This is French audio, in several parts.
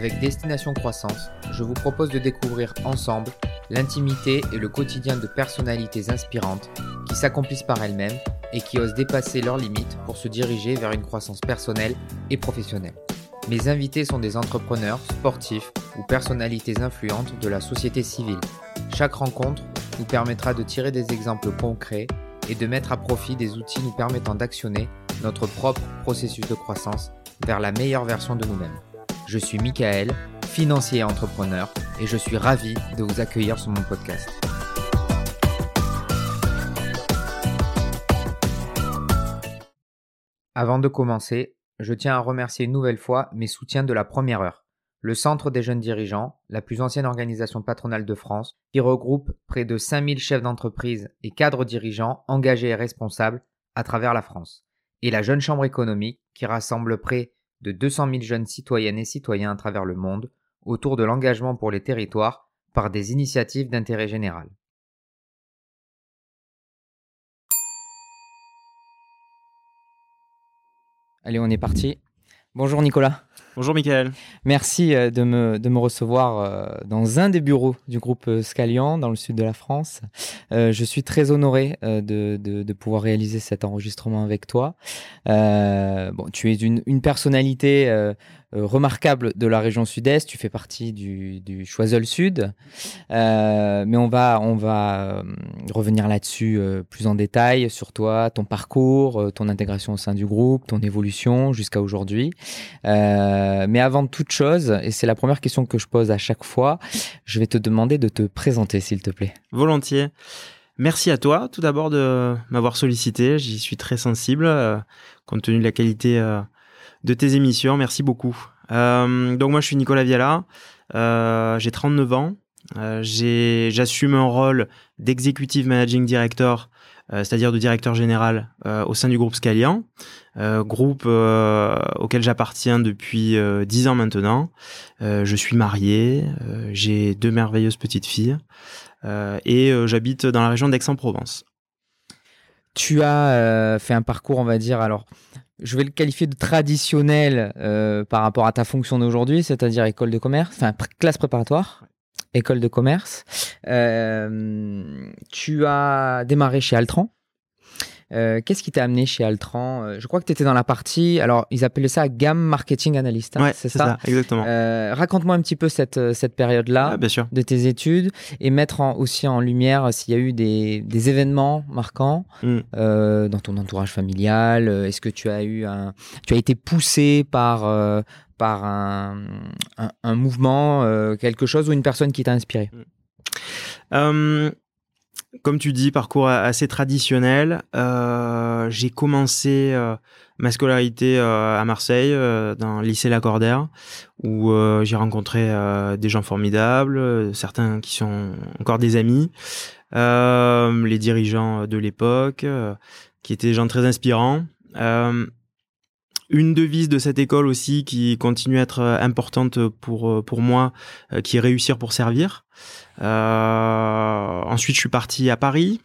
Avec Destination Croissance, je vous propose de découvrir ensemble l'intimité et le quotidien de personnalités inspirantes qui s'accomplissent par elles-mêmes et qui osent dépasser leurs limites pour se diriger vers une croissance personnelle et professionnelle. Mes invités sont des entrepreneurs, sportifs ou personnalités influentes de la société civile. Chaque rencontre nous permettra de tirer des exemples concrets et de mettre à profit des outils nous permettant d'actionner notre propre processus de croissance vers la meilleure version de nous-mêmes. Je suis Michael, financier et entrepreneur, et je suis ravi de vous accueillir sur mon podcast. Avant de commencer, je tiens à remercier une nouvelle fois mes soutiens de la première heure. Le Centre des jeunes dirigeants, la plus ancienne organisation patronale de France, qui regroupe près de 5000 chefs d'entreprise et cadres dirigeants engagés et responsables à travers la France. Et la Jeune Chambre économique, qui rassemble près de 200 000 jeunes citoyennes et citoyens à travers le monde autour de l'engagement pour les territoires par des initiatives d'intérêt général. Allez, on est parti. Bonjour Nicolas. Bonjour Michael. Merci euh, de me, de me recevoir euh, dans un des bureaux du groupe euh, Scalian dans le sud de la France. je suis très honoré de, pouvoir réaliser cet enregistrement avec toi. tu es une, une personnalité remarquable de la région sud-est. Tu fais partie du, du Choiseul Sud. Euh, mais on va, on va euh, revenir là-dessus plus en détail sur toi, ton parcours, ton intégration au sein du groupe, ton évolution jusqu'à aujourd'hui. mais avant toute chose, et c'est la première question que je pose à chaque fois, je vais te demander de te présenter, s'il te plaît. Volontiers. Merci à toi, tout d'abord, de m'avoir sollicité. J'y suis très sensible, compte tenu de la qualité de tes émissions. Merci beaucoup. Euh, donc moi, je suis Nicolas Viala. Euh, j'ai 39 ans. Euh, J'assume un rôle d'executive managing director, c'est-à-dire de directeur général au sein du groupe Scalian, groupe auquel j'appartiens depuis 10 ans maintenant. je suis marié, j'ai deux merveilleuses petites filles et j'habite dans la région d'Aix-en-Provence. Tu as fait un parcours, on va dire, alors je vais le qualifier de traditionnel euh, par rapport à ta fonction d'aujourd'hui, c'est-à-dire école de commerce, enfin classe préparatoire, école de commerce. Euh, tu as démarré chez Altran. Euh, qu'est-ce qui t'a amené chez Altran? Euh, Je crois que tu étais dans la partie, alors ils appelaient ça gamme marketing analyst. Hein, c'est ça, exactement. Euh, raconte-moi un petit peu cette, cette période-là de tes études et mettre aussi en lumière s'il y a eu des, des événements marquants mm. dans ton entourage familial. Est-ce que tu as eu un, tu as été poussé par par un, un, mouvement, quelque chose ou une personne qui t'a inspiré? Mm comme tu dis, parcours assez traditionnel. Euh, j'ai commencé euh, ma scolarité euh, à Marseille, dans le lycée Lacordaire, où j'ai rencontré des gens formidables, certains qui sont encore des amis, les dirigeants de l'époque, qui étaient des gens très inspirants. Une devise de cette école aussi qui continue à être importante pour pour moi, qui est réussir pour servir. Euh, ensuite, je suis parti à Paris.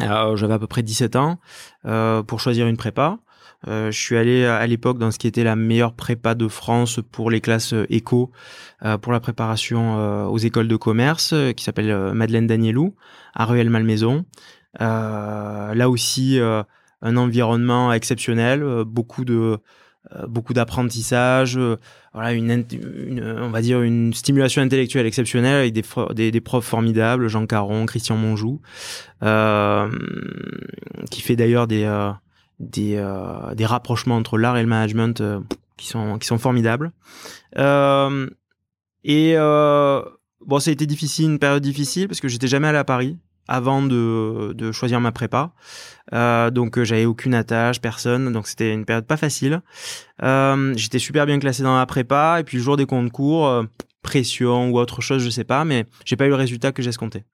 Euh, j'avais à peu près 17 ans euh, pour choisir une prépa. je suis allé à l'époque dans ce qui était la meilleure prépa de France pour les classes éco, pour la préparation aux écoles de commerce, qui s'appelle Madeleine Danielou, à Rueil-Malmaison. là aussi, un environnement exceptionnel, beaucoup de euh, beaucoup d'apprentissage, euh, voilà une, on va dire une stimulation intellectuelle exceptionnelle avec des, des, profs formidables, Jean Caron, Christian Monjou, euh, qui fait d'ailleurs des des, des rapprochements entre l'art et le management qui sont qui sont formidables. et bon, ça a été difficile, une période difficile parce que j'étais jamais allé à Paris avant de, choisir ma prépa. Euh, donc euh, j'avais aucune attache, personne, donc c'était une période pas facile. Euh, J'étais super bien classé dans ma prépa et puis le jour des concours, euh, pression ou autre chose, je sais pas, mais j'ai pas eu le résultat que j'escomptais.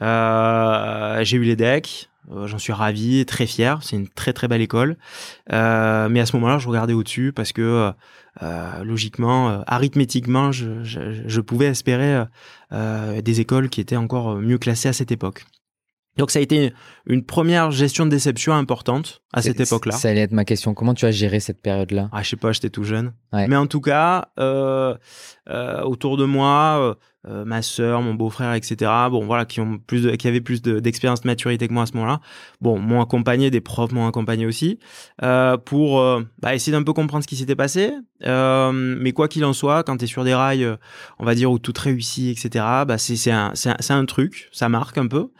J'ai eu les decks, euh, j'en suis ravi, très fier. C'est une très très belle école. Euh, mais à ce moment-là, je regardais au-dessus parce que euh, logiquement, arithmétiquement, je, je, je, pouvais espérer des écoles qui étaient encore mieux classées à cette époque. Donc ça a été une première gestion de déception importante à cette époque-là. Ça allait être ma question. Comment tu as géré cette période-là? Ah, je sais pas, j'étais tout jeune. Mais en tout cas, euh, euh, autour de moi, euh, ma sœur, mon beau-frère, etc. Bon, voilà, qui ont plus, de, qui avaient plus d'expérience, de, maturité que moi à ce moment-là. Bon, m'ont accompagné, des profs m'ont accompagné aussi euh, pour euh, bah, essayer d'un peu comprendre ce qui s'était passé. mais quoi qu'il en soit, quand tu es sur des rails, on va dire où tout réussit, etc. Bah, c'est un, c'est un, truc, ça marque un peu.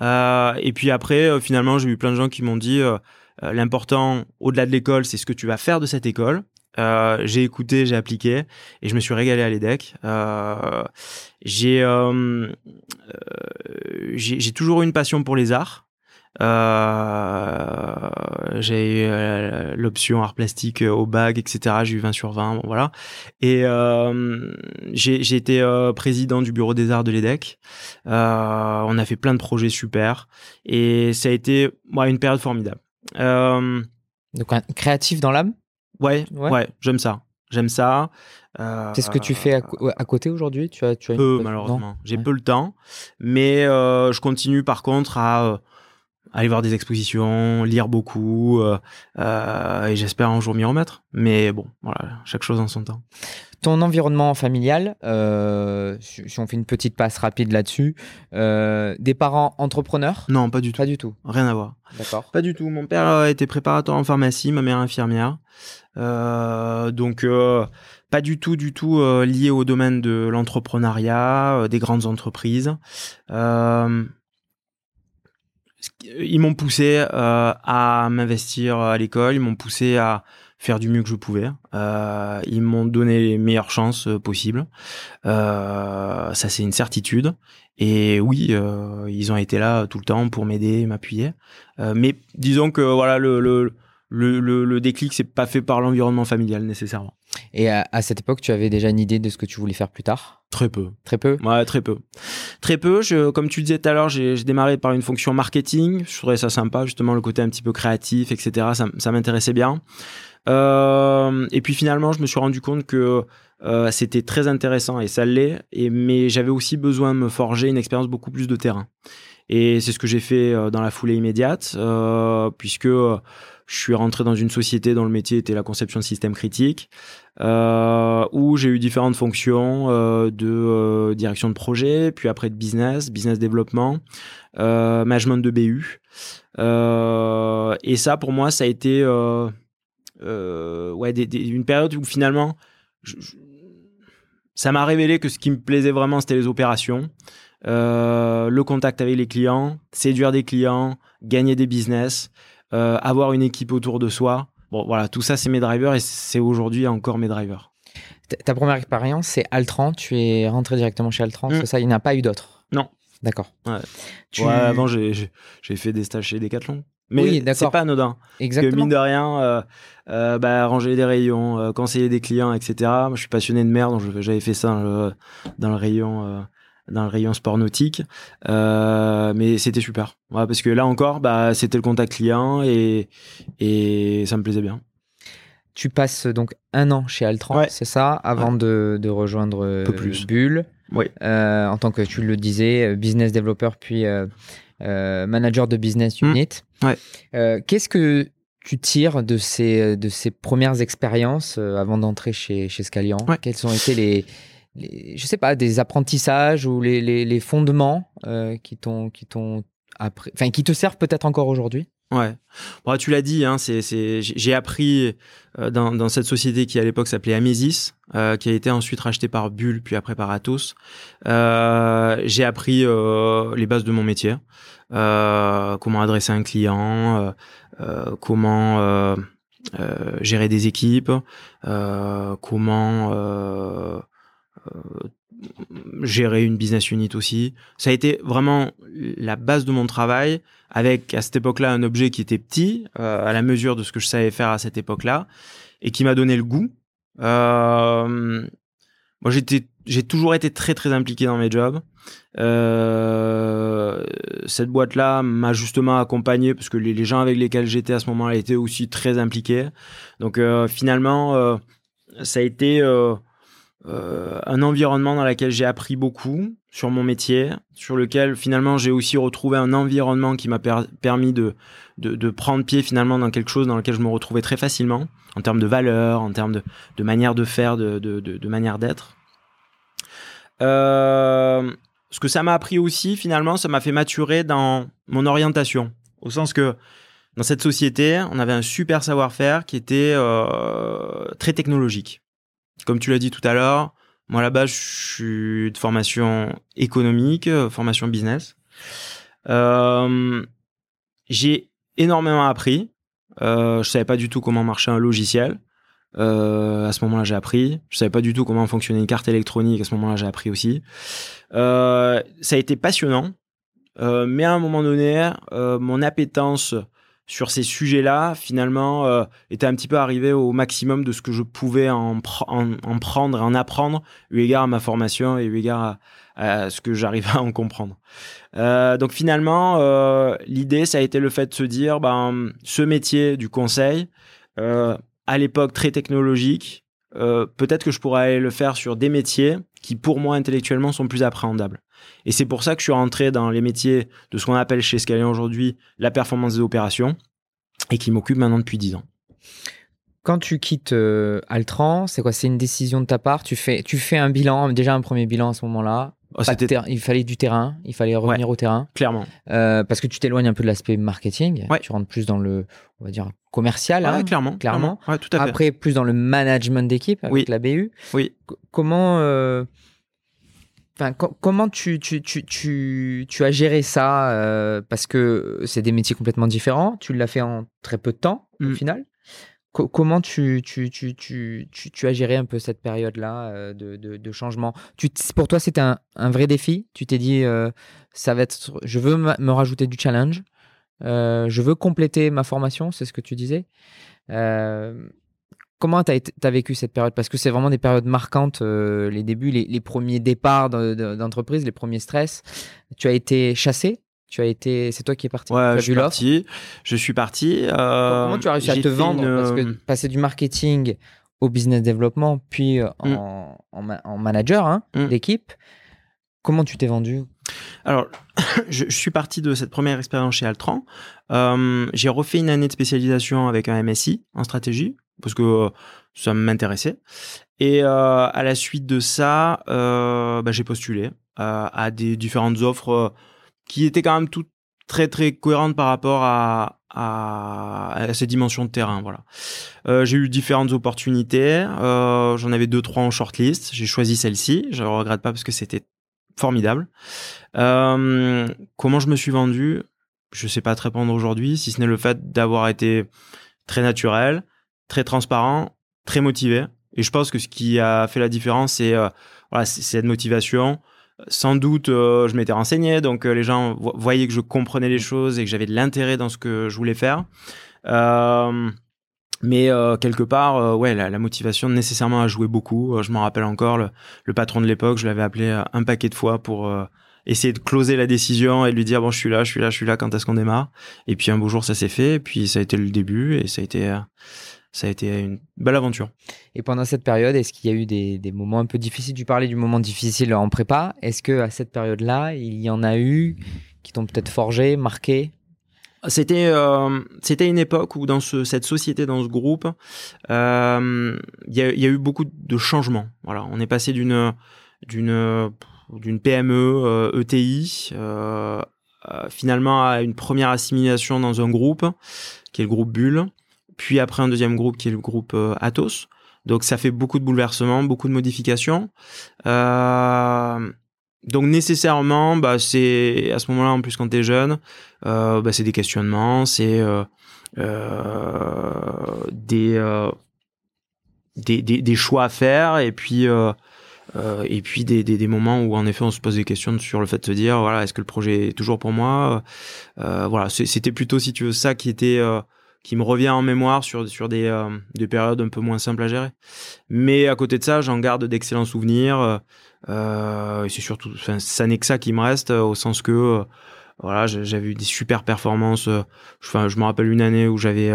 et puis après, finalement, j'ai eu plein de gens qui m'ont dit. L'important, au-delà de l'école, c'est ce que tu vas faire de cette école. Euh, j'ai écouté, j'ai appliqué et je me suis régalé à l'EDEC. Euh, j'ai euh, j'ai toujours eu une passion pour les arts. Euh, j'ai eu l'option art plastique au bac, etc. J'ai eu 20 sur 20, bon, voilà. Et euh, j'ai été président du bureau des arts de l'EDEC. on a fait plein de projets super et ça a été moi une période formidable. Donc créatif dans l'âme? Ouais, ouais, j'aime ça. J'aime ça. Euh, c'est ce que tu fais à, à côté aujourd'hui? Tu as, tu as Peu, malheureusement. J'ai peu le temps. Mais euh, je continue par contre à euh, aller voir des expositions, lire beaucoup. Euh, euh, et j'espère un jour m'y remettre. Mais bon, voilà, chaque chose en son temps. Ton environnement familial, euh, si on fait une petite passe rapide là-dessus, euh, des parents entrepreneurs? Non, pas du tout. Pas du tout. Rien à voir. D'accord. Pas du tout. Mon père était préparateur en pharmacie, ma mère infirmière. Euh, donc euh, pas du tout, du tout euh, lié au domaine de l'entrepreneuriat, des grandes entreprises. Ils m'ont poussé à m'investir à l'école, ils m'ont poussé à faire du mieux que je pouvais. ils m'ont donné les meilleures chances possibles. ça, c'est une certitude. Et oui, ils ont été là tout le temps pour m'aider, m'appuyer. mais disons que voilà, le, le, le, le, le déclic, c'est pas fait par l'environnement familial nécessairement. Et à, cette époque, tu avais déjà une idée de ce que tu voulais faire plus tard? Très peu. Très peu? Ouais, très peu. Très peu. Je, comme tu disais tout à l'heure, j'ai démarré par une fonction marketing. Je trouvais ça sympa, justement, le côté un petit peu créatif, etc. Ça, ça m'intéressait bien. Euh, et puis finalement, je me suis rendu compte que euh, c'était très intéressant et ça l'est. Et mais j'avais aussi besoin de me forger une expérience beaucoup plus de terrain. Et c'est ce que j'ai fait euh, dans la foulée immédiate, puisque je suis rentré dans une société dont le métier était la conception de systèmes critiques, euh, où j'ai eu différentes fonctions euh, de euh, direction de projet, puis après de business, business développement, management de BU. Et ça, pour moi, ça a été ouais, une période où finalement, ça m'a révélé que ce qui me plaisait vraiment, c'était les opérations. le contact avec les clients, séduire des clients, gagner des business. Avoir une équipe autour de soi. Bon, voilà, tout ça, c'est mes drivers et c'est aujourd'hui encore mes drivers. Ta première expérience, c'est Altran. Tu es rentré directement chez Altran, mm. c'est ça? Il n'y en a pas eu d'autres? Non. D'accord. Ouais. Tu... avant, j'ai fait des stages chez Decathlon. Mais oui, c'est pas anodin. Exactement. Parce que mine de rien, euh, euh, bah, ranger des rayons, euh, conseiller des clients, etc. Moi, je suis passionné de mer, donc j'avais fait ça dans le, dans le rayon dans le rayon sport nautique. Euh, mais c'était super. Ouais, parce que là encore, bah, c'était le contact client et, et ça me plaisait bien. Tu passes donc un an chez Altran, c'est ça, avant de, de, rejoindre plus. Bull. Oui. Euh, en tant que tu le disais, business developer puis euh, euh manager de business mmh. unit. Ouais. Euh, qu'est-ce que tu tires de ces, de ces premières expériences euh, avant d'entrer chez, chez Scalian? Quels ont été les, les, je sais pas, des apprentissages ou les, les, fondements euh, qui t'ont, qui t'ont appris, enfin, qui te servent peut-être encore aujourd'hui? Ouais. Bon, tu l'as dit, hein, c'est, j'ai appris euh, dans, dans, cette société qui à l'époque s'appelait Amesis, euh, qui a été ensuite rachetée par Bull, puis après par Atos. J'ai appris les bases de mon métier, comment adresser un client, comment gérer des équipes, comment gérer une business unit aussi. Ça a été vraiment la base de mon travail, avec à cette époque-là un objet qui était petit, euh, à la mesure de ce que je savais faire à cette époque-là, et qui m'a donné le goût. Euh, moi, j'ai toujours été très très impliqué dans mes jobs. Euh, cette boîte-là m'a justement accompagné parce que les, les gens avec lesquels j'étais à ce moment-là étaient aussi très impliqués. Donc euh, finalement, euh, ça a été un environnement dans lequel j'ai appris beaucoup sur mon métier, sur lequel finalement j'ai aussi retrouvé un environnement qui m'a permis de, prendre pied finalement dans quelque chose dans lequel je me retrouvais très facilement, en termes de valeur, en termes de, manière de faire, de, de manière d'être. Euh, ce que ça m'a appris aussi, finalement, ça m'a fait maturer dans mon orientation. Au sens que dans cette société, on avait un super savoir-faire qui était euh, très technologique. Comme tu l'as dit tout à l'heure, moi là-bas, je suis de formation économique, euh, formation business. Euh, j'ai énormément appris. Euh, je savais pas du tout comment marchait un logiciel. Euh, à ce moment-là, j'ai appris. Je savais pas du tout comment fonctionnait une carte électronique. À ce moment-là, j'ai appris aussi. Ça a été passionnant, mais à un moment donné, mon appétence sur ces sujets-là, finalement, euh, était un petit peu arrivée au maximum de ce que je pouvais en, en, en prendre en apprendre, eu égard à ma formation et eu égard à, ce que j'arrivais à en comprendre. Euh, donc finalement, l'idée, ça a été le fait de se dire, ben, ce métier du conseil, à l'époque très technologique, euh, peut-être que je pourrais aller le faire sur des métiers qui, pour moi, intellectuellement, sont plus appréhendables. Et c'est pour ça que je suis rentré dans les métiers de ce qu'on appelle chez Scalian aujourd'hui la performance des opérations et qui m'occupe maintenant depuis 10 ans. Quand tu quittes euh, Altran, c'est quoi? C'est une décision de ta part? Tu fais, tu fais un bilan, déjà un premier bilan à ce moment-là Oh, il fallait du terrain, il fallait revenir au terrain. Clairement. Euh, parce que tu t'éloignes un peu de l'aspect marketing. Tu rentres plus dans le, on va dire, commercial. Hein, clairement. Clairement. tout à fait. Après, plus dans le management d'équipe avec la BU. Oui. comment, euh, Enfin, comment tu, tu, tu, tu, tu as géré ça euh, Parce que c'est des métiers complètement différents. Tu l'as fait en très peu de temps, au mm. final comment tu, as géré un peu cette période-là euh, de, de, changement? Tu, Pour toi, c'était un, un, vrai défi? Tu t'es dit, euh, ça va être, je veux me rajouter du challenge, je veux compléter ma formation, c'est ce que tu disais. Comment tu as, vécu cette période? Parce que c'est vraiment des périodes marquantes, les débuts, les, les premiers départs d'entreprise, les premiers stress. Tu as été chassé? Tu as été, c'est toi qui es parti? Ouais, je suis parti. Je suis parti. Euh, Comment tu as réussi à te vendre? Parce que euh, passer du marketing au business développement, puis euh, mm. en, en, manager hein, mm. d'équipe, comment tu t'es vendu? Alors, je, suis parti de cette première expérience chez Altran. Euh, j'ai refait une année de spécialisation avec un MSI en stratégie parce que ça m'intéressait. Et à la suite de ça, bah, j'ai postulé à des différentes offres qui était quand même tout très très cohérente par rapport à, à, à ces dimensions de terrain. Voilà. Euh, j'ai eu différentes opportunités. Euh, J'en avais deux trois en shortlist. J'ai choisi celle-ci. Je ne regrette pas parce que c'était formidable. Euh, comment je me suis vendu? Je sais pas te répondre aujourd'hui, si ce n'est le fait d'avoir été très naturel, très transparent, très motivé. Et je pense que ce qui a fait la différence, c'est euh, cette motivation, sans doute, euh, je m'étais renseigné, donc euh, les gens voyaient que je comprenais les choses et que j'avais de l'intérêt dans ce que je voulais faire. Mais quelque part, ouais, la, motivation nécessairement a joué beaucoup. je m'en rappelle encore, le, patron de l'époque, je l'avais appelé un paquet de fois pour essayer de closer la décision et lui dire bon, je suis là, je suis là, je suis là. Quand est-ce qu'on démarre? Et puis un beau jour, ça s'est fait. Et puis ça a été le début et ça a été ça a été une belle aventure. Et pendant cette période, est-ce qu'il y a eu des, des, moments un peu difficiles? Tu parlais du moment difficile en prépa. Est-ce que à cette période-là, il y en a eu qui t'ont peut-être forgé, marqué? C'était euh, c'était une époque où dans ce, cette société, dans ce groupe, euh, il y, a, y, a, eu beaucoup de changements. Voilà, on est passé d'une d'une d'une PME ETI euh, e finalement à une première assimilation dans un groupe qui est le groupe Bulle puis après un deuxième groupe qui est le groupe euh, Atos. Donc ça fait beaucoup de bouleversements, beaucoup de modifications. Euh, donc nécessairement, bah, c'est à ce moment-là, en plus quand tu es jeune, euh, bah, c'est des questionnements, c'est des, des, choix à faire, et puis et puis des, des, des, moments où en effet on se pose des questions sur le fait de se dire voilà est-ce que le projet est toujours pour moi? Voilà c'était plutôt si tu veux ça qui était qui me revient en mémoire sur, sur des, euh, des périodes un peu moins simples à gérer. Mais à côté de ça, j'en garde d'excellents souvenirs. Euh, et c'est surtout, enfin, ça n'est que ça qui me reste, au sens que voilà, j'avais eu des super performances. Enfin, je me rappelle une année où j'avais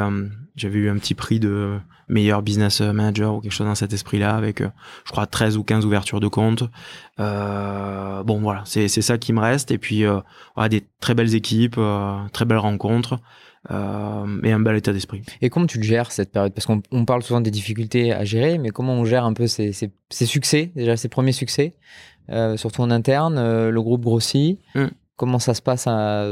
j'avais eu un petit prix de meilleur business manager ou quelque chose dans cet esprit-là avec, je crois, 13 ou 15 ouvertures de compte. bon, voilà, c'est ça qui me reste. Et puis, voilà, des très belles équipes, très belles rencontres euh, et un bel état d'esprit. Et comment tu le gères cette période? Parce qu'on parle souvent des difficultés à gérer, mais comment on gère un peu ces, ces, succès, déjà ces premiers succès, euh, surtout en interne, euh, le groupe grossit. Mm. Comment ça se passe à...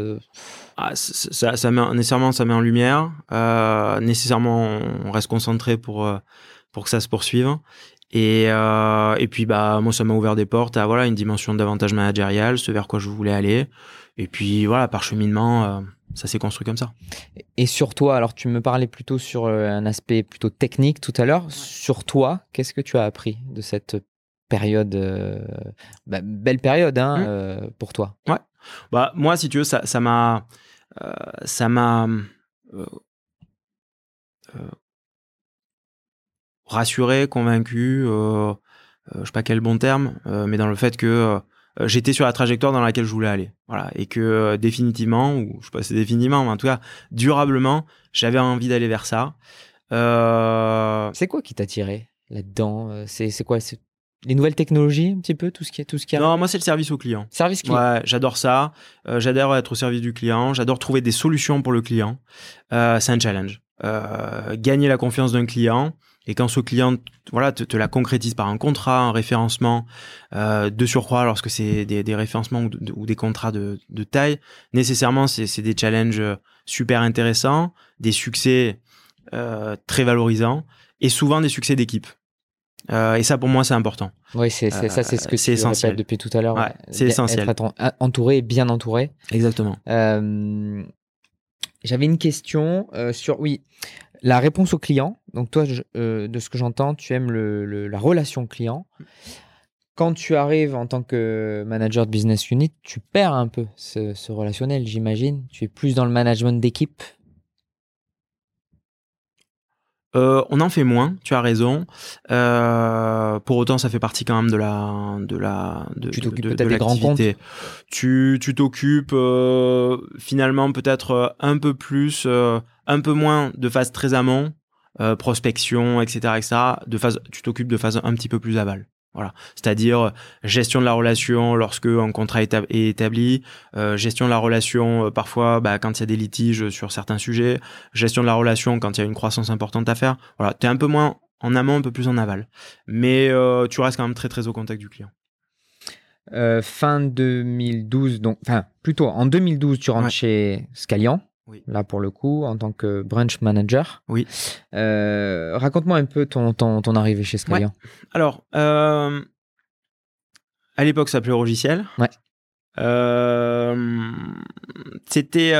ah, ça, ça, met, nécessairement, ça met en lumière. Euh, nécessairement, on reste concentré pour, pour que ça se poursuive. Et, et puis, bah, moi, ça m'a ouvert des portes à voilà, une dimension davantage managériale, ce vers quoi je voulais aller. Et puis, voilà, par cheminement ça s'est construit comme ça. Et sur toi, alors tu me parlais plutôt sur euh, un aspect plutôt technique tout à l'heure. Sur toi, qu'est-ce que tu as appris de cette période, euh, bah, belle période hein, mmh. euh, pour toi? Ouais. Bah moi, si tu veux, ça, m'a, ça m'a rassuré, convaincu. je sais pas quel bon terme, mais dans le fait que euh, j'étais sur la trajectoire dans laquelle je voulais aller. Voilà. Et que euh, définitivement, ou je sais pas si c'est définitivement, mais en tout cas, durablement, j'avais envie d'aller vers ça. Euh... C'est quoi qui t'a tiré là-dedans C'est quoi les nouvelles technologies, un petit peu, tout ce qui est tout ce qui a? Non, moi c'est le service au client. Service client. Ouais, j'adore ça. Euh, j'adore être au service du client. J'adore trouver des solutions pour le client. Euh, c'est un challenge. Euh, gagner la confiance d'un client, et quand ce client voilà, te, la concrétise par un contrat, un référencement, euh, de surcroît lorsque c'est des, référencements ou, des contrats de, taille, nécessairement c'est des challenges super intéressants, des succès euh, très valorisants et souvent des succès d'équipe. Euh, et ça, pour moi, c'est important. Oui, c'est ça, c'est ce que c'est essentiel depuis tout à l'heure. c'est essentiel. Être entouré, bien entouré. Exactement. J'avais une question sur, oui, la réponse au client, donc toi, euh, de ce que j'entends, tu aimes la relation client. Quand tu arrives en tant que manager de business unit, tu perds un peu ce, relationnel, j'imagine. Tu es plus dans le management d'équipe. Euh, on en fait moins, tu as raison. Euh, pour autant, ça fait partie quand même de la de la de, tu t'occupes peut-être des grands comptes. Tu tu t'occupes finalement peut-être un peu plus un peu moins de phase très amont, euh, prospection, etc., etc. De phase, tu t'occupes de phase un petit peu plus aval. Voilà, c'est-à-dire euh, gestion de la relation lorsque un contrat est établi, euh, gestion de la relation parfois bah, quand il y a des litiges sur certains sujets, gestion de la relation quand il y a une croissance importante à faire. Voilà, tu es un peu moins en amont, un peu plus en aval, mais tu restes quand même très très au contact du client. fin 2012, donc, enfin plutôt en 2012, tu rentres chez Scalian. Là, pour le coup, en tant que branch manager. Oui. Euh, raconte-moi un peu ton, ton, ton, arrivée chez Scalian. Alors, euh, à l'époque, ça s'appelait Logiciel. Ouais. Euh, c'était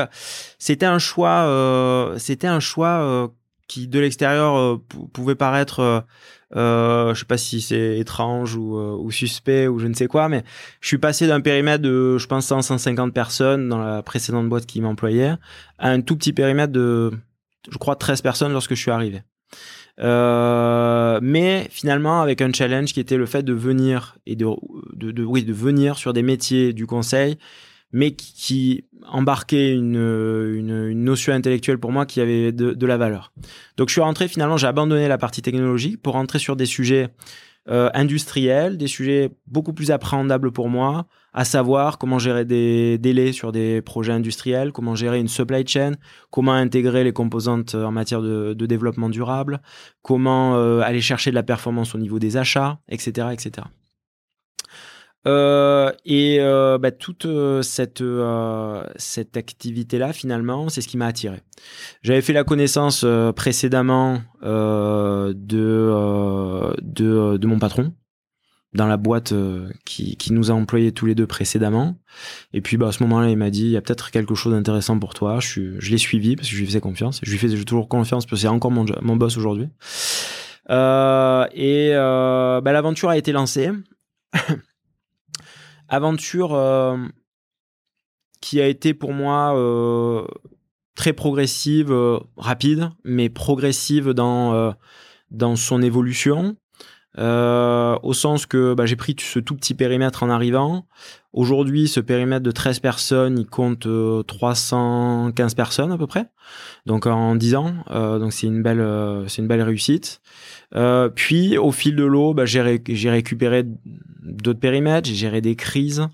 c'était un choix c'était un choix qui de l'extérieur pouvait paraître euh, je sais pas si c'est étrange ou, euh, ou, suspect ou je ne sais quoi, mais je suis passé d'un périmètre de, je pense, 150 personnes dans la précédente boîte qui m'employait à un tout petit périmètre de, je crois, 13 personnes lorsque je suis arrivé. Euh, mais finalement avec un challenge qui était le fait de venir et de, oui, de venir sur des métiers du conseil mais qui, embarquait une, notion intellectuelle pour moi qui avait de, la valeur. Donc je suis rentré finalement, j'ai abandonné la partie technologique pour rentrer sur des sujets euh, industriels, des sujets beaucoup plus appréhendables pour moi, à savoir comment gérer des délais sur des projets industriels, comment gérer une supply chain, comment intégrer les composantes en matière de, développement durable, comment euh, aller chercher de la performance au niveau des achats, etc., etc. Euh, et euh, bah, toute euh, cette, cette activité-là, finalement, c'est ce qui m'a attiré. J'avais fait la connaissance précédemment de, de, mon patron dans la boîte qui, qui, nous a employés tous les deux précédemment. Et puis bah, à ce moment-là, il m'a dit, il y a peut-être quelque chose d'intéressant pour toi. Je, l'ai suivi parce que je lui faisais confiance. Je lui fais toujours confiance parce que c'est encore mon, mon boss aujourd'hui. et bah, l'aventure a été lancée. Aventure qui a été pour moi très progressive, rapide, mais progressive dans son évolution. Euh, au sens que bah, j'ai pris ce tout petit périmètre en arrivant. Aujourd'hui, ce périmètre de 13 personnes, il compte 315 personnes à peu près, donc en 10 ans. donc c'est une belle, une belle réussite. puis au fil de l'eau, bah, j'ai, récupéré d'autres périmètres, j'ai géré des crises,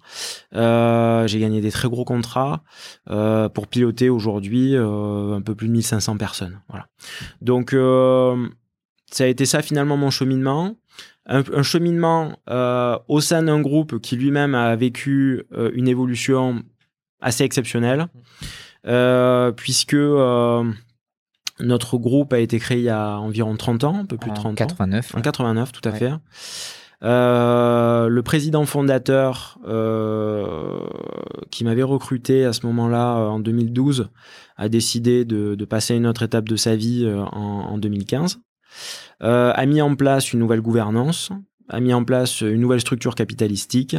j'ai gagné des très gros contrats pour piloter aujourd'hui un peu plus de 1500 personnes. Voilà. Donc ça a été ça finalement mon cheminement. Un, cheminement euh, au sein d'un groupe qui lui-même a vécu euh, une évolution assez exceptionnelle, euh, puisque notre groupe a été créé il y a environ 30 ans, un peu plus de 30 89, ans. En 89, tout à fait. le président fondateur qui m'avait recruté à ce moment-là en 2012 a décidé de, passer à une autre étape de sa vie en, en 2015. Euh, a mis en place une nouvelle gouvernance, a mis en place une nouvelle structure capitalistique.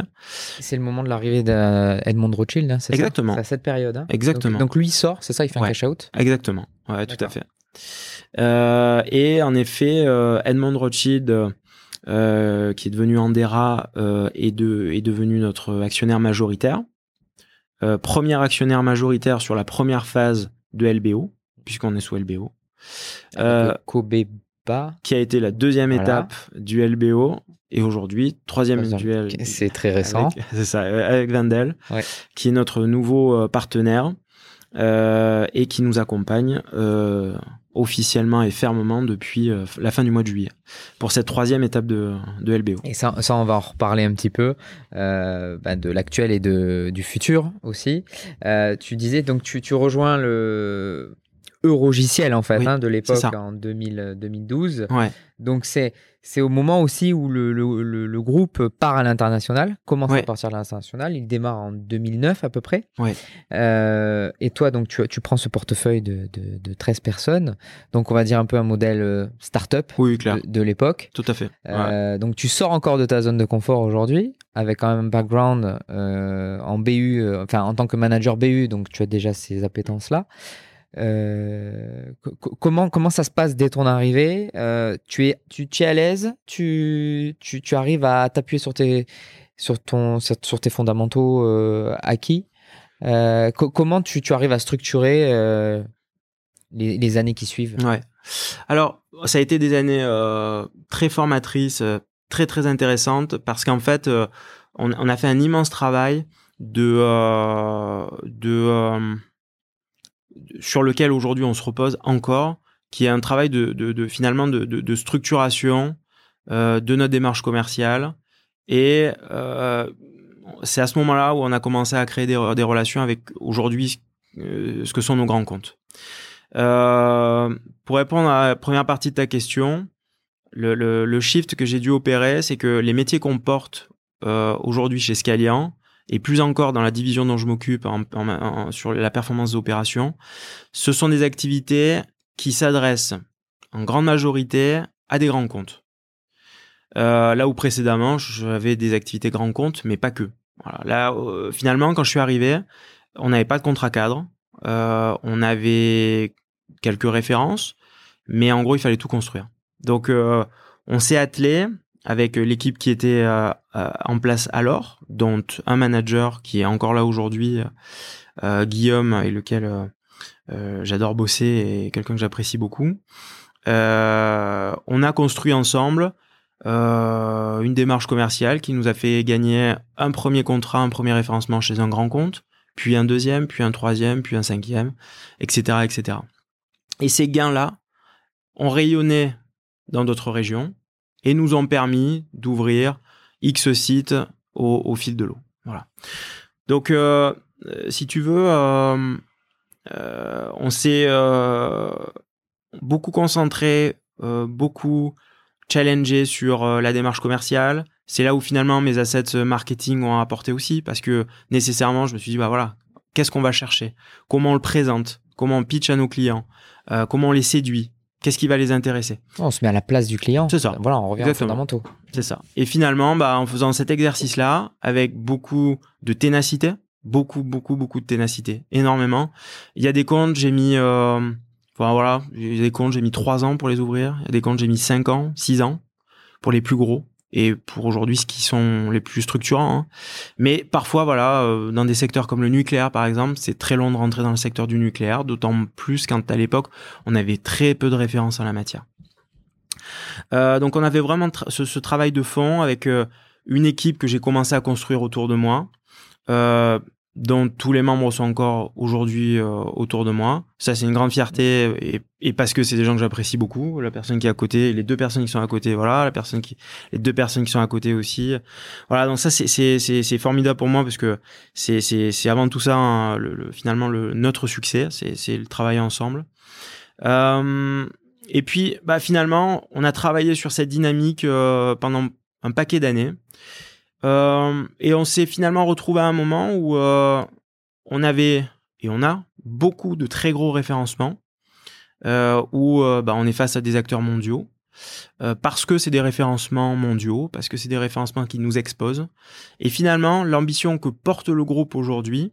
C'est le moment de l'arrivée d'Edmond Rothschild, hein, c'est Exactement. C'est à cette période. Hein? Exactement. Donc, lui, il sort, c'est ça, il fait un cash-out? Exactement, ouais, tout à fait. Euh, et en effet, euh, Edmond Rothschild, qui est devenu Andera, est, de, est devenu notre actionnaire majoritaire. premier actionnaire majoritaire sur la première phase de LBO, puisqu'on est sous LBO. Kobe qui a été la deuxième étape du LBO et aujourd'hui troisième duel. C'est très récent. C'est ça, avec Vandel, qui est notre nouveau euh, partenaire euh, et qui nous accompagne euh, officiellement et fermement depuis la fin du mois de juillet pour cette troisième étape de, de LBO. Et ça, ça, on va en reparler un petit peu bah, de l'actuel et de, du futur aussi. tu disais donc tu, tu rejoins le Eurogiciel en fait hein, de l'époque en 2000, 2012. Ouais. Donc c'est c'est au moment aussi où le, le, le, groupe part à l'international, commence à partir à l'international. Il démarre en 2009 à peu près. Ouais. Euh, et toi donc tu, tu prends ce portefeuille de, de, de, 13 personnes. Donc on va dire un peu un modèle euh, start-up oui, clair. De, l'époque. Tout à fait. Euh, donc tu sors encore de ta zone de confort aujourd'hui avec quand même un background euh, en BU, enfin en tant que manager BU, donc tu as déjà ces appétences là. Euh, comment, comment ça se passe dès ton arrivée? Euh, tu, es, tu, es à l'aise? Tu, tu, arrives à t'appuyer sur tes, sur, ton, sur tes fondamentaux euh, acquis? Comment tu, tu, arrives à structurer les, les, années qui suivent? Ouais. Alors, ça a été des années très formatrices, très très intéressantes, parce qu'en fait, on, on, a fait un immense travail de... de sur lequel aujourd'hui on se repose encore, qui est un travail de, de, finalement de, de structuration euh, de notre démarche commerciale. Et euh, c'est à ce moment-là où on a commencé à créer des, des relations avec aujourd'hui euh, ce que sont nos grands comptes. Pour répondre à la première partie de ta question, le, le, le shift que j'ai dû opérer, c'est que les métiers qu'on porte aujourd'hui chez Scalian, et plus encore dans la division dont je m'occupe sur la performance d'opération, ce sont des activités qui s'adressent en grande majorité à des grands comptes. Euh, là où précédemment, j'avais des activités grands comptes, mais pas que. Là, euh, finalement, quand je suis arrivé, on n'avait pas de contrat cadre, euh, on avait quelques références, mais en gros, il fallait tout construire. Donc, on s'est attelé avec l'équipe qui était euh, euh, en place alors, dont un manager qui est encore là aujourd'hui, euh, Guillaume, et lequel j'adore bosser et quelqu'un que j'apprécie beaucoup. on a construit ensemble une démarche commerciale qui nous a fait gagner un premier contrat, un premier référencement chez un grand compte, puis un deuxième, puis un troisième, puis un cinquième, etc., etc. Et ces gains-là ont rayonné dans d'autres régions et nous ont permis d'ouvrir X sites au, fil de l'eau. Voilà. Donc, euh, euh, si tu veux, euh, on s'est beaucoup concentré, beaucoup challengé sur la démarche commerciale. C'est là où finalement mes assets marketing ont apporté aussi, parce que nécessairement, je me suis dit, bah voilà, qu'est-ce qu'on va chercher? Comment on le présente? Comment on pitch à nos clients? Comment on les séduit? Qu'est-ce qui va les intéresser On se met à la place du client. C'est ça. Voilà, on revient aux fondamentaux. C'est ça. Et finalement, bah, en faisant cet exercice-là, avec beaucoup de ténacité, beaucoup, beaucoup, beaucoup de ténacité, énormément. Il y a des comptes, j'ai mis, euh, enfin voilà, il y a des comptes, j'ai mis trois ans pour les ouvrir. Il y a des comptes, j'ai mis cinq ans, six ans pour les plus gros et pour aujourd'hui ce qui sont les plus structurants. Hein. Mais parfois, voilà, euh, dans des secteurs comme le nucléaire, par exemple, c'est très long de rentrer dans le secteur du nucléaire, d'autant plus quand à l'époque, on avait très peu de références en la matière. Euh, donc on avait vraiment ce, travail de fond avec euh, une équipe que j'ai commencé à construire autour de moi. Dont tous les membres sont encore aujourd'hui euh, autour de moi. Ça, c'est une grande fierté et, et parce que c'est des gens que j'apprécie beaucoup. La personne qui est à côté, les deux personnes qui sont à côté, voilà, la personne qui, les deux personnes qui sont à côté aussi. Voilà, donc ça, c'est c'est c'est formidable pour moi parce que c'est c'est c'est avant tout ça hein, le, finalement le notre succès, c'est c'est le travail ensemble. Euh, et puis, bah finalement, on a travaillé sur cette dynamique euh, pendant un paquet d'années. Euh, et on s'est finalement retrouvé à un moment où euh, on avait, et on a, beaucoup de très gros référencements, euh, où bah, on est face à des acteurs mondiaux, parce que c'est des référencements mondiaux, parce que c'est des référencements qui nous exposent. Et finalement, l'ambition que porte le groupe aujourd'hui,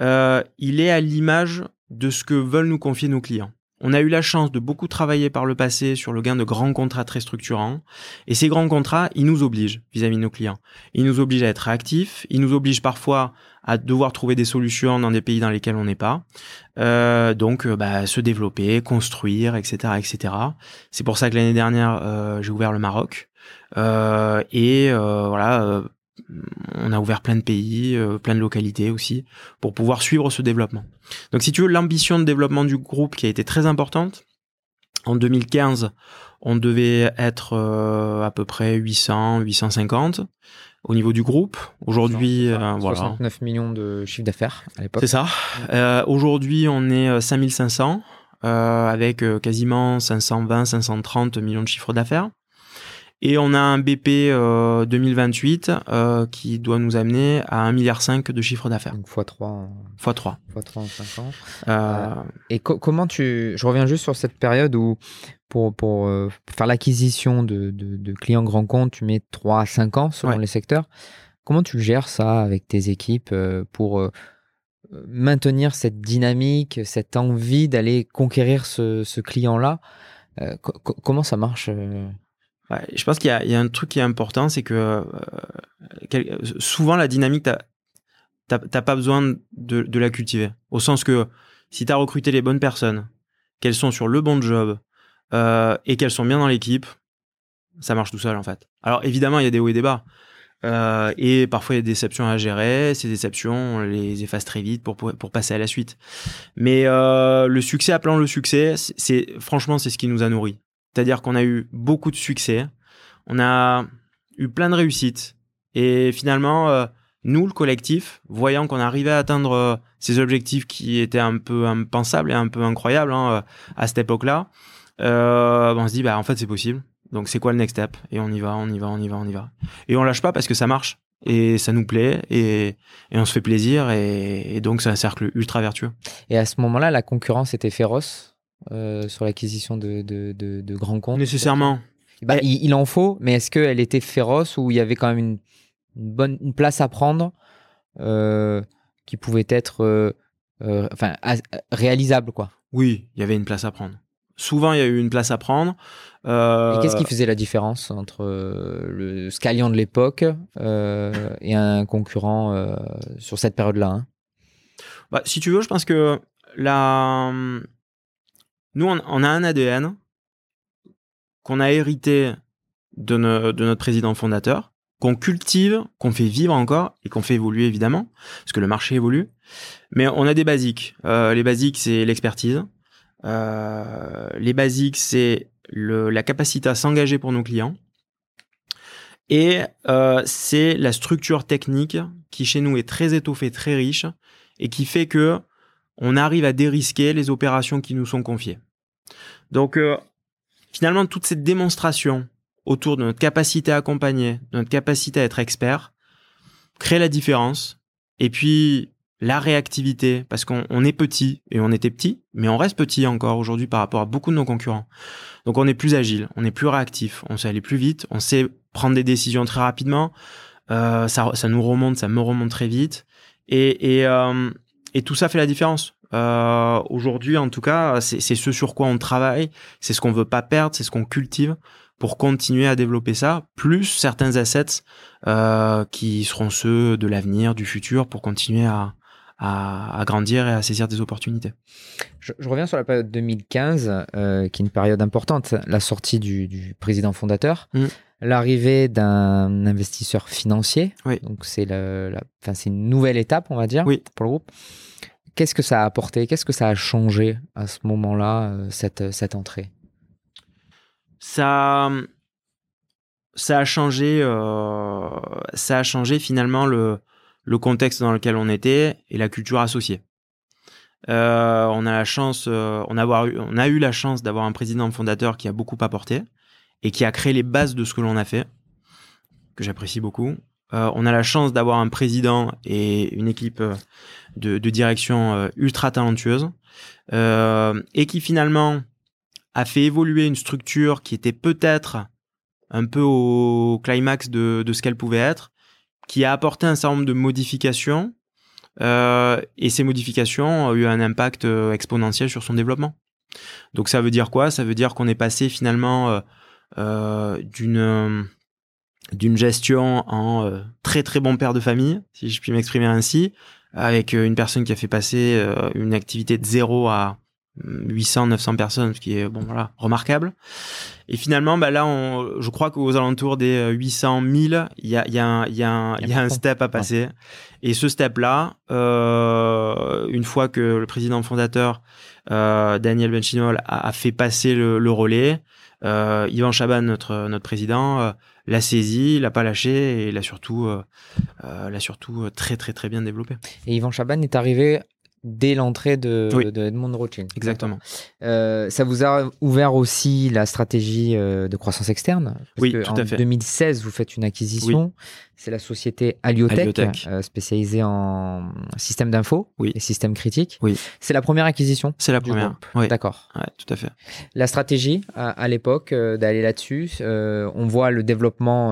il est à l'image de ce que veulent nous confier nos clients. On a eu la chance de beaucoup travailler par le passé sur le gain de grands contrats très structurants. Et ces grands contrats, ils nous obligent vis-à-vis de nos clients. Ils nous obligent à être actifs. Ils nous obligent parfois à devoir trouver des solutions dans des pays dans lesquels on n'est pas. Euh, donc, euh, bah, se développer, construire, etc., etc. C'est pour ça que l'année dernière, euh, j'ai ouvert le Maroc. et voilà, on a ouvert plein de pays, euh, plein de localités aussi, pour pouvoir suivre ce développement. Donc si tu veux, l'ambition de développement du groupe qui a été très importante, en 2015, on devait être euh, à peu près 800, 850 au niveau du groupe. Aujourd'hui, euh, 69 millions de chiffre d'affaires à l'époque. C'est ça. Euh, aujourd'hui, on est 5500 avec quasiment 520, 530 millions de chiffres d'affaires. Et on a un BP 2028 euh, euh, qui doit nous amener à 1,5 milliard de chiffre d'affaires. Donc x3. x3. x3 en 5 ans. Euh, et comment tu... Je reviens juste sur cette période où pour, pour, faire l'acquisition de, de, clients grands comptes, tu mets 3 à 5 ans selon les secteurs. Comment tu gères ça avec tes équipes pour maintenir cette dynamique, cette envie d'aller conquérir ce, ce client-là? Comment ça marche je pense qu'il y, a un truc qui est important, c'est que euh, souvent la dynamique, t'as pas besoin de, la cultiver. Au sens que si tu as recruté les bonnes personnes, qu'elles sont sur le bon job euh, et qu'elles sont bien dans l'équipe, ça marche tout seul en fait. Alors évidemment, il y a des hauts et des bas. Euh, et parfois il y a des déceptions à gérer. Ces déceptions, on les efface très vite pour, passer à la suite. Mais le succès appelant le succès, c'est franchement c'est ce qui nous a nourris. C'est-à-dire qu'on a eu beaucoup de succès, on a eu plein de réussites. Et finalement, euh, nous, le collectif, voyant qu'on arrivait à atteindre euh, ces objectifs qui étaient un peu impensables et un peu incroyables hein, euh, à cette époque-là, on se dit, bah en fait, c'est possible. Donc, c'est quoi le next step? Et on y va, on y va, on y va, on y va. Et on lâche pas parce que ça marche. Et ça nous plaît et, on se fait plaisir et donc c'est un cercle ultra vertueux. Et à ce moment-là, la concurrence était féroce? Euh, sur l'acquisition de, de, de, grands comptes Nécessairement. Bah, il, en faut, mais est-ce qu'elle était féroce ou il y avait quand même une, bonne une place à prendre euh, qui pouvait être euh, enfin, réalisable quoi? Oui, il y avait une place à prendre. Souvent, il y a eu une place à prendre. Et qu'est-ce qui faisait la différence entre le Scalian de l'époque et un concurrent sur cette période-là hein? Bah, Si tu veux, je pense que la, nous, on, a un ADN qu'on a hérité de, notre président fondateur, qu'on cultive, qu'on fait vivre encore et qu'on fait évoluer évidemment, parce que le marché évolue. Mais on a des basiques. Euh, les basiques, c'est l'expertise. Euh, les basiques, c'est la capacité à s'engager pour nos clients. Et euh, c'est la structure technique qui chez nous est très étoffée, très riche, et qui fait que on arrive à dérisquer les opérations qui nous sont confiées. Donc euh, finalement, toute cette démonstration autour de notre capacité à accompagner, de notre capacité à être expert, crée la différence. Et puis la réactivité, parce qu'on est petit et on était petit, mais on reste petit encore aujourd'hui par rapport à beaucoup de nos concurrents. Donc on est plus agile, on est plus réactif, on sait aller plus vite, on sait prendre des décisions très rapidement. Euh, ça, nous remonte, ça me remonte très vite. Et, et, euh, et tout ça fait la différence. Euh, Aujourd'hui, en tout cas, c'est ce sur quoi on travaille, c'est ce qu'on veut pas perdre, c'est ce qu'on cultive pour continuer à développer ça, plus certains assets qui seront ceux de l'avenir, du futur, pour continuer à, à, grandir et à saisir des opportunités. Je, reviens sur la période 2015, euh, qui est une période importante, la sortie du, président fondateur, mm. L'arrivée d'un investisseur financier. Donc c'est la, une nouvelle étape, on va dire, pour le groupe. Qu'est-ce que ça a apporté? Qu'est-ce que ça a changé à ce moment-là, euh, cette, cette entrée? Ça, ça a changé. Euh, ça a changé finalement le le contexte dans lequel on était et la culture associée. Euh, on a la chance, euh, on, avoir eu, on a eu la chance d'avoir un président fondateur qui a beaucoup apporté et qui a créé les bases de ce que l'on a fait, que j'apprécie beaucoup. Euh, on a la chance d'avoir un président et une équipe de, de direction ultra talentueuse et qui finalement a fait évoluer une structure qui était peut-être un peu au climax de, ce qu'elle pouvait être, qui a apporté un certain nombre de modifications euh, et ces modifications ont eu un impact euh, exponentiel sur son développement. Donc ça veut dire quoi? Ça veut dire qu'on est passé finalement euh, d'une d'une gestion en très très bon père de famille, si je puis m'exprimer ainsi, avec une personne qui a fait passer une activité de zéro à 800, 900 personnes, ce qui est bon voilà remarquable. Et finalement, bah là, on, je crois qu'aux alentours des 800 000, il y a, y a, un, y a, un, y a un step à passer. Et ce step-là, euh, une fois que le président fondateur euh, Daniel Benchinol a, a, fait passer le, le relais, euh, Ivan Chaban, notre notre président, euh, l'a saisi, l'a pas lâché et l'a surtout euh, euh, l'a surtout très très très bien développé. Et Ivan Chaban est arrivé dès l'entrée de, Edmond Rothschild. Exactement. Euh, ça vous a ouvert aussi la stratégie euh, de croissance externe? Oui, tout à fait. En 2016, vous faites une acquisition. C'est la société Aliotech, euh, spécialisée en système d'info et système critique. Oui. C'est la première acquisition C'est la première. Oui. D'accord. Ouais, tout à fait. La stratégie à, l'époque d'aller là-dessus, on voit le développement.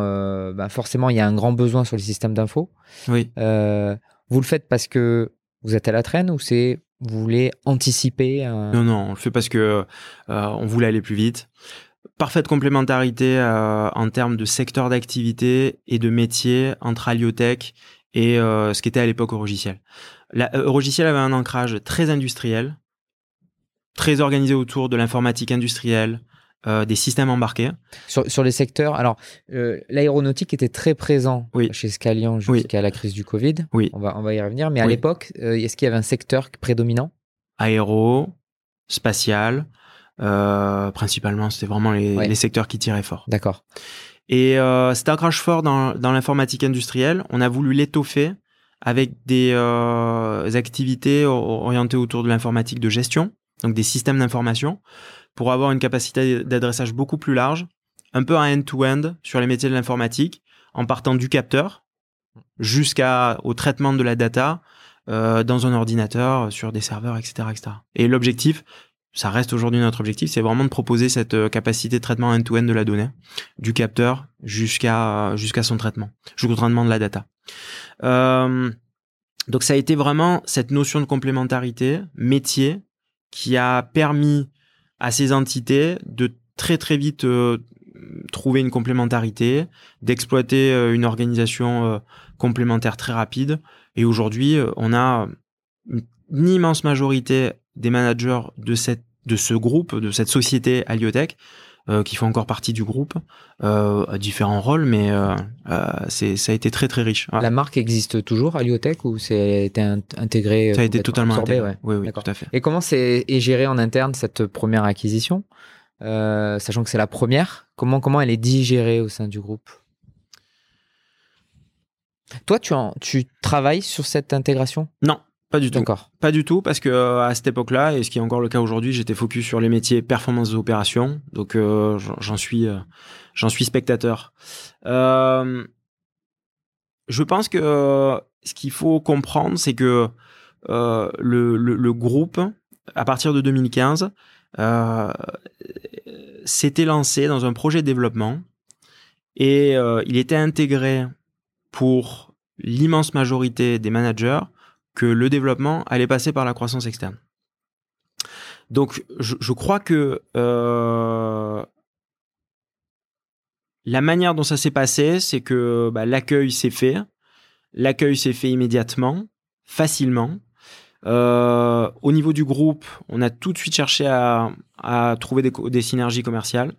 Bah, forcément, il y a un grand besoin sur le système d'info. Oui. vous le faites parce que vous êtes à la traîne ou c'est vous voulez anticiper Non, non, on le fait parce que euh, on voulait aller plus vite. Parfaite complémentarité euh, en termes de secteur d'activité et de métier entre Aliotech et euh, ce qui était à l'époque Eurogiciel. La, Eurogiciel avait un ancrage très industriel, très organisé autour de l'informatique industrielle, euh, des systèmes embarqués. Sur, sur les secteurs, alors euh, l'aéronautique était très présent chez Scalian jusqu'à la crise du Covid. Oui. On va, on va y revenir. Mais à l'époque, euh, est-ce qu'il y avait un secteur prédominant? Aéro, spatial, principalement, c'était vraiment les, les, secteurs qui tiraient fort. D'accord. Et euh, un crash fort dans, dans l'informatique industrielle. On a voulu l'étoffer avec des activités orientées autour de l'informatique de gestion, donc des systèmes d'information pour avoir une capacité d'adressage beaucoup plus large, un peu un end-to-end sur les métiers de l'informatique, en partant du capteur jusqu'au traitement de la data euh, dans un ordinateur, sur des serveurs, etc. etc. Et l'objectif, ça reste aujourd'hui notre objectif, c'est vraiment de proposer cette euh, capacité de traitement end-to-end de la donnée, du capteur jusqu'à son traitement, jusqu'au traitement de la data. Euh, donc ça a été vraiment cette notion de complémentarité métier qui a permis à ces entités de très très vite euh, trouver une complémentarité, d'exploiter euh, une organisation euh, complémentaire très rapide. Et aujourd'hui, on a une immense majorité des managers de ce groupe, de cette société Aliotech, qui font encore partie du groupe, à différents rôles, mais c'est ça a été très très riche. La marque existe toujours Aliotech ou c'est été intégré Ça a été totalement intégré. Oui, oui, tout à fait. Et comment c'est géré en interne cette première acquisition? Euh, sachant que c'est la première, comment, comment elle est digérée au sein du groupe? Toi, tu, en, tu travailles sur cette intégration? Non, pas du tout. Pas du tout, parce que euh, à cette époque-là, et ce qui est encore le cas aujourd'hui, j'étais focus sur les métiers performance opérations, donc euh, j'en suis, j'en suis spectateur. je pense que ce qu'il faut comprendre, c'est que le, le, le, groupe, à partir de 2015, euh, s'était lancé dans un projet de développement et euh, il était intégré pour l'immense majorité des managers que le développement allait passer par la croissance externe. Donc je, crois que euh, la manière dont ça s'est passé, c'est que bah, l'accueil s'est fait. L'accueil s'est fait immédiatement, facilement. Euh, au niveau du groupe, on a tout de suite cherché à, trouver des, synergies commerciales.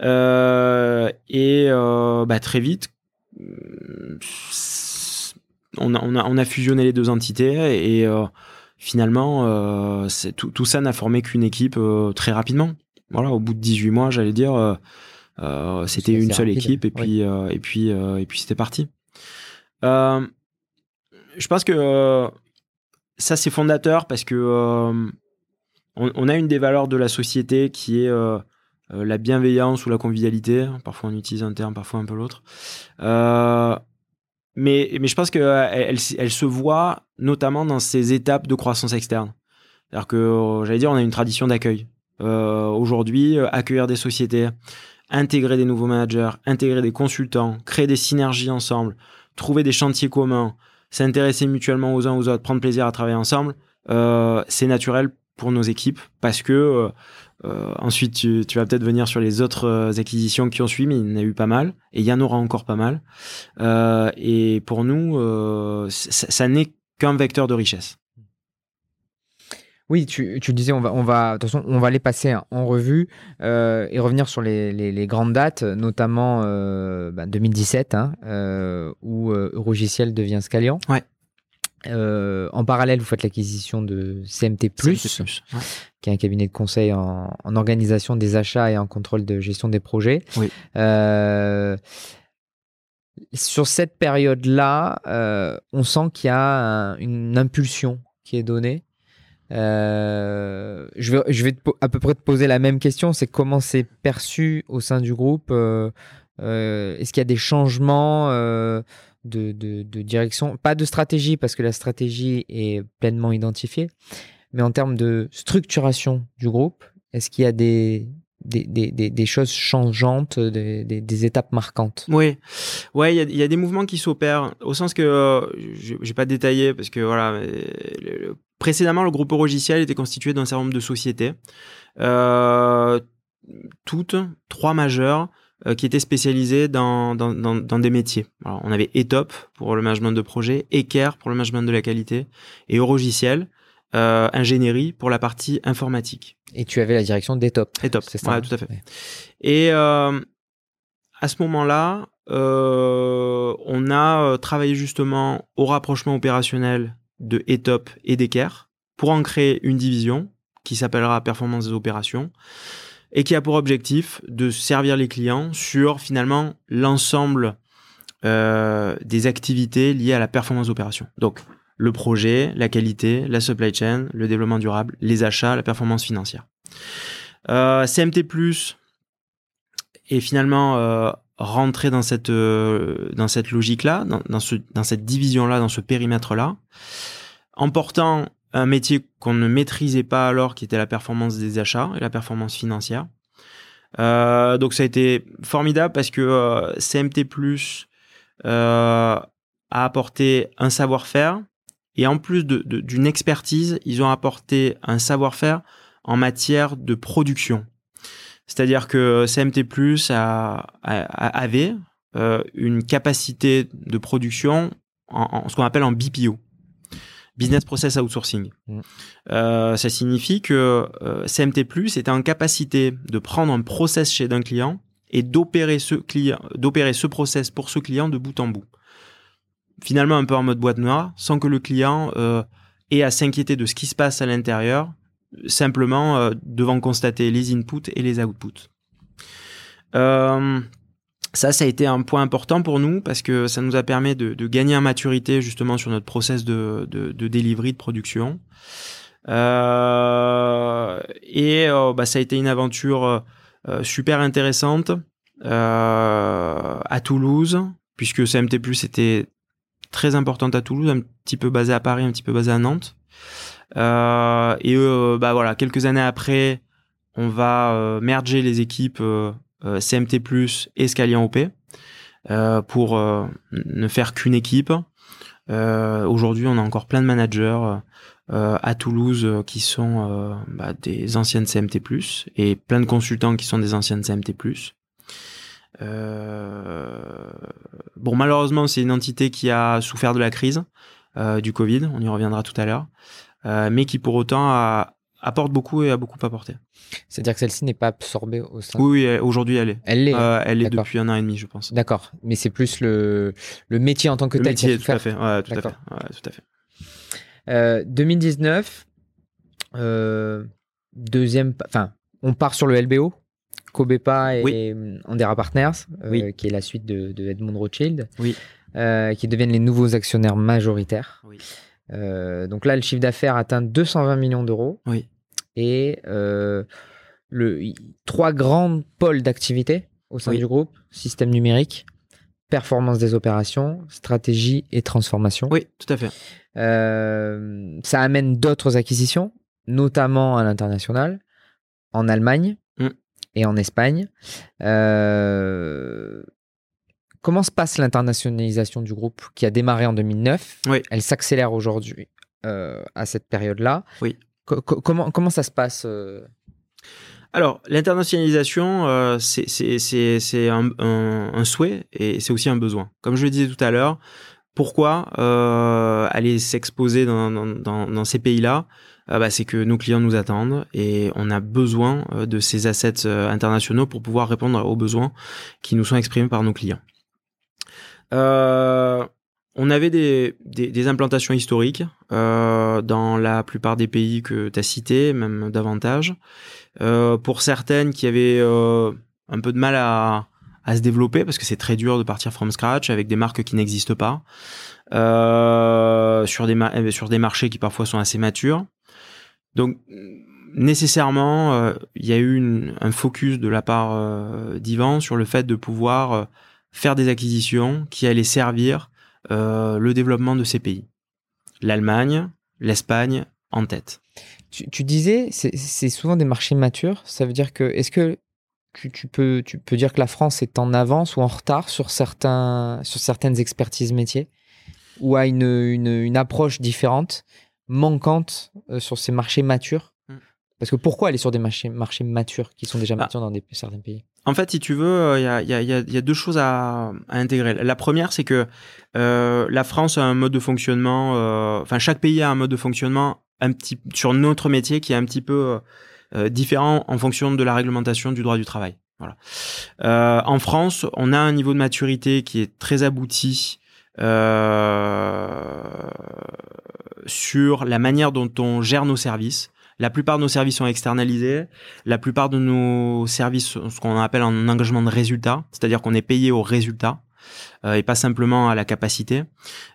Euh, et bah, très vite, on a, fusionné les deux entités et finalement, tout, tout, ça n'a formé qu'une équipe très rapidement. Voilà, au bout de 18 mois, j'allais dire, c'était une seule équipe et puis, et puis, et puis c'était parti. je pense que ça c'est fondateur parce que euh, on, a une des valeurs de la société qui est euh, euh, la bienveillance ou la convivialité. Parfois on utilise un terme, parfois un peu l'autre. Mais, mais je pense qu'elle elle, se voit notamment dans ces étapes de croissance externe. C'est-à-dire que, j'allais dire, on a une tradition d'accueil. Aujourd'hui, accueillir des sociétés, intégrer des nouveaux managers, intégrer des consultants, créer des synergies ensemble, trouver des chantiers communs, s'intéresser mutuellement aux uns aux autres, prendre plaisir à travailler ensemble, euh, c'est naturel pour nos équipes parce que euh, euh, ensuite tu, vas peut-être venir sur les autres acquisitions qui ont suivi, mais il y en a eu pas mal et il y en aura encore pas mal. et pour nous, ça n'est qu'un vecteur de richesse. Oui, tu, disais, on va, on va, de toute façon, on va les passer en revue euh, et revenir sur les, grandes dates, notamment 2017, euh, bah, hein, euh, où Eurogiciel devient Scalian. Ouais. En parallèle, vous faites l'acquisition de CMT, qui est un cabinet de conseil en, organisation des achats et en contrôle de gestion des projets. Oui. sur cette période-là, on sent qu'il y a une impulsion qui est donnée. Euh, je vais, je vais à peu près te poser la même question, c'est comment c'est perçu au sein du groupe euh, euh, Est-ce qu'il y a des changements de, de, direction Pas de stratégie, parce que la stratégie est pleinement identifiée, mais en termes de structuration du groupe, est-ce qu'il y a des, des, des, des, choses changeantes, des, étapes marquantes? Oui, il y, a des mouvements qui s'opèrent au sens que euh, je vais pas détailler parce que voilà, précédemment le groupe logiciel était constitué d'un certain nombre de sociétés, euh, toutes trois majeures euh, qui étaient spécialisées dans, dans, dans, dans des métiers. Alors, on avait Etop pour le management de projet, Eker pour le management de la qualité et Eurogiciel euh, ingénierie pour la partie informatique. Et tu avais la direction d'Etop. Etop, c'est ça. tout à fait. Et euh, à ce moment-là, on a travaillé justement au rapprochement opérationnel de Etop et d'Eker pour en créer une division qui s'appellera Performance des opérations et qui a pour objectif de servir les clients sur finalement l'ensemble des activités liées à la performance d'opération. Donc, le projet, la qualité, la supply chain, le développement durable, les achats, la performance financière. Euh, CMT est finalement euh, rentré dans cette euh, dans cette logique là, dans, dans, ce, dans cette division là, dans ce périmètre là, en portant un métier qu'on ne maîtrisait pas alors, qui était la performance des achats et la performance financière. Euh, donc ça a été formidable parce que euh, CMT Plus a apporté un savoir-faire, et en plus d'une expertise, ils ont apporté un savoir-faire en matière de production. C'est-à-dire que CMT Plus avait euh, une capacité de production en, ce qu'on appelle en BPO, Business Process Outsourcing. Mm. Euh, ça signifie que euh, CMT Plus était en capacité de prendre un process chez un client et d'opérer ce client, d'opérer ce process pour ce client de bout en bout finalement un peu en mode boîte noire, sans que le client euh, ait à s'inquiéter de ce qui se passe à l'intérieur, simplement devant constater les inputs et les outputs. Euh, ça, ça a été un point important pour nous parce que ça nous a permis de, de gagner en maturité justement sur notre process de, de, de delivery, de production. Euh, et euh, bah, ça a été une aventure euh, super intéressante à Toulouse, puisque CMT Plus était très importante à Toulouse, un petit peu basée à Paris, un petit peu basée à Nantes. Euh, et euh, bah voilà, quelques années après, on va euh, merger les équipes euh, euh, CMT+ et Scalian OP pour ne faire qu'une équipe. Aujourd'hui, on a encore plein de managers à Toulouse qui sont bah, des anciennes CMT+ et plein de consultants qui sont des anciennes CMT+. bon, malheureusement, c'est une entité qui a souffert de la crise du Covid, on y reviendra tout à l'heure, mais qui pour autant a, apporte beaucoup et a beaucoup apporté. C'est-à-dire que celle-ci n'est pas absorbée au sein. Oui, oui aujourd'hui elle est. Elle l'est. Euh, elle est depuis un an et demi, je pense. D'accord, mais c'est plus le, le métier en tant que le tel. Métier, tout, à fait. Ouais, tout à fait. Ouais, tout à fait. Euh, 2019, euh, deuxième, enfin, on part sur le LBO. Cobepa et oui. Andera Partners, oui. qui est la suite de, de Edmond Rothschild, oui. Qui deviennent les nouveaux actionnaires majoritaires. Oui. Euh, donc là, le chiffre d'affaires atteint 220 millions d'euros. Oui. Et euh, le, trois grands pôles d'activité au sein Oui. du groupe système numérique, performance des opérations, stratégie et transformation. Oui, tout à fait. Euh, ça amène d'autres acquisitions, notamment à l'international, en Allemagne Mm. et en Espagne. Euh, Comment se passe l'internationalisation du groupe qui a démarré en 2009 Oui. Elle s'accélère aujourd'hui euh, à cette période-là. Oui. Co- co- comment, ça se passe euh? Alors, l'internationalisation, euh, c'est un, souhait et c'est aussi un besoin. Comme je le disais tout à l'heure, pourquoi euh, aller s'exposer dans, ces pays-là? Bah, C'est que nos clients nous attendent et on a besoin de ces assets internationaux pour pouvoir répondre aux besoins qui nous sont exprimés par nos clients. On avait des, des, implantations historiques euh, dans la plupart des pays que tu as cités, même davantage. Euh, pour certaines qui avaient euh, un peu de mal à, à se développer parce que c'est très dur de partir from scratch avec des marques qui n'existent pas sur des sur des marchés qui parfois sont assez matures. Donc nécessairement, il y a eu un focus de la part d'Ivan sur le fait de pouvoir faire des acquisitions qui allaient servir le développement de ces pays. L'Allemagne, l'Espagne en tête. tu, tu disais, c'est souvent des marchés matures. Ça veut dire que, est-ce que tu, tu peux, tu peux dire que la France est en avance ou en retard sur, certains, sur certaines expertises métiers? Ou a une, une, une approche différente, manquante euh, sur ces marchés matures? Mm. Parce que pourquoi aller sur des marchés, marchés matures qui sont déjà Ah. matures dans des, certains pays? En fait, si tu veux, il y, a, y, a, deux choses à, intégrer. La première, c'est que euh, la France a un mode de fonctionnement, euh, enfin chaque pays a un mode de fonctionnement un petit sur notre métier qui est un petit peu euh, différent en fonction de la réglementation du droit du travail. Voilà. Euh, en France, on a un niveau de maturité qui est très abouti euh, sur la manière dont on gère nos services. La plupart de nos services sont externalisés. La plupart de nos services sont ce qu'on appelle un engagement de résultat, c'est-à-dire qu'on est payé au résultat euh, et pas simplement à la capacité,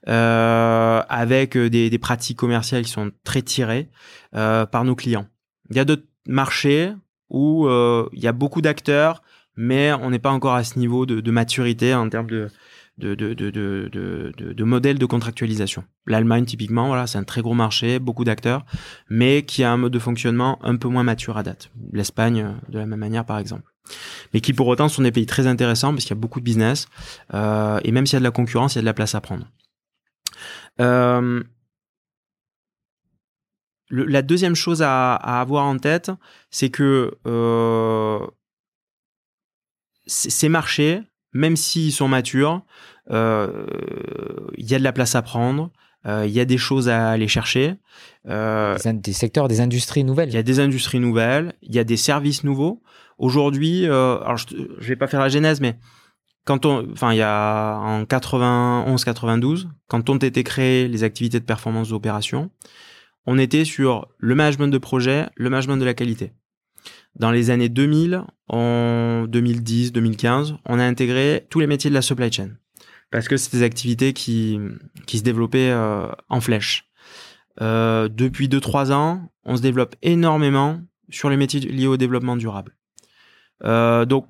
euh, avec des, des, pratiques commerciales qui sont très tirées euh, par nos clients. Il y a d'autres marchés où euh, il y a beaucoup d'acteurs, mais on n'est pas encore à ce niveau de maturité en termes de, de, de, de, contractualisation. L'Allemagne, typiquement, voilà, c'est un très gros marché, beaucoup d'acteurs, mais qui a un mode de fonctionnement un peu moins mature à date. L'Espagne, de la même manière, par exemple. Mais qui, pour autant, sont des pays très intéressants parce qu'il y a beaucoup de business, euh, et même s'il y a de la concurrence, il y a de la place à prendre. Euh, la deuxième chose à, avoir en tête, c'est que euh, ces marchés, même s'ils sont matures, il euh, y a de la place à prendre, il euh, y a des choses à aller chercher. Euh, des, des, secteurs, des industries nouvelles. Il y a des industries nouvelles, il y a des services nouveaux. Aujourd'hui, alors je, je vais pas faire la genèse, mais quand on, enfin, il y a en 91-92, quand ont été créées les activités de performance d'opération, on était sur le management de projet, le management de la qualité. Dans les années 2000, en 2010, 2015, on a intégré tous les métiers de la supply chain parce que c'est des activités qui qui se développaient euh, en flèche. Euh, depuis 2-3 ans, on se développe énormément sur les métiers liés au développement durable. Euh, donc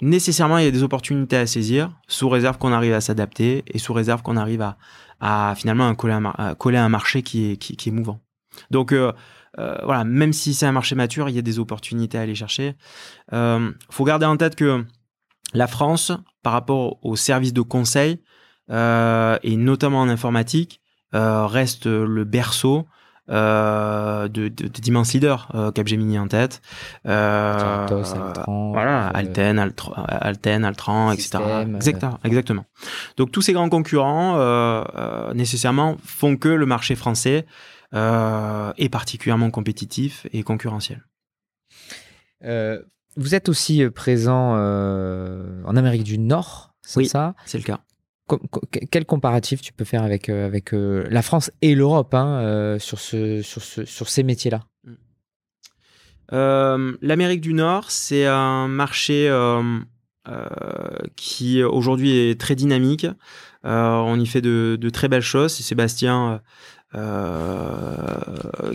nécessairement, il y a des opportunités à saisir, sous réserve qu'on arrive à s'adapter et sous réserve qu'on arrive à, à finalement à coller, un, à un marché qui est qui, est mouvant. Donc voilà, même si c'est un marché mature, il y a des opportunités à aller chercher. Euh, faut garder en tête que la France, par rapport aux services de conseil, euh, et notamment en informatique, euh, reste le berceau euh, de, d'immenses leaders, euh, Capgemini en tête, euh, Altran, voilà, Alten, Alten, Altran, etc. Exactement, exactement. Donc tous ces grands concurrents nécessairement font que le marché français est particulièrement compétitif et concurrentiel. vous êtes aussi présent en Amérique du Nord, c'est oui, ça? C'est le cas quel comparatif tu peux faire avec, euh, avec euh, la France et l'Europe hein, euh, sur, ce, sur, ce, sur ces métiers-là? Mm. L'Amérique du Nord, c'est un marché qui aujourd'hui est très dynamique. on y fait de, de très belles choses. Sébastien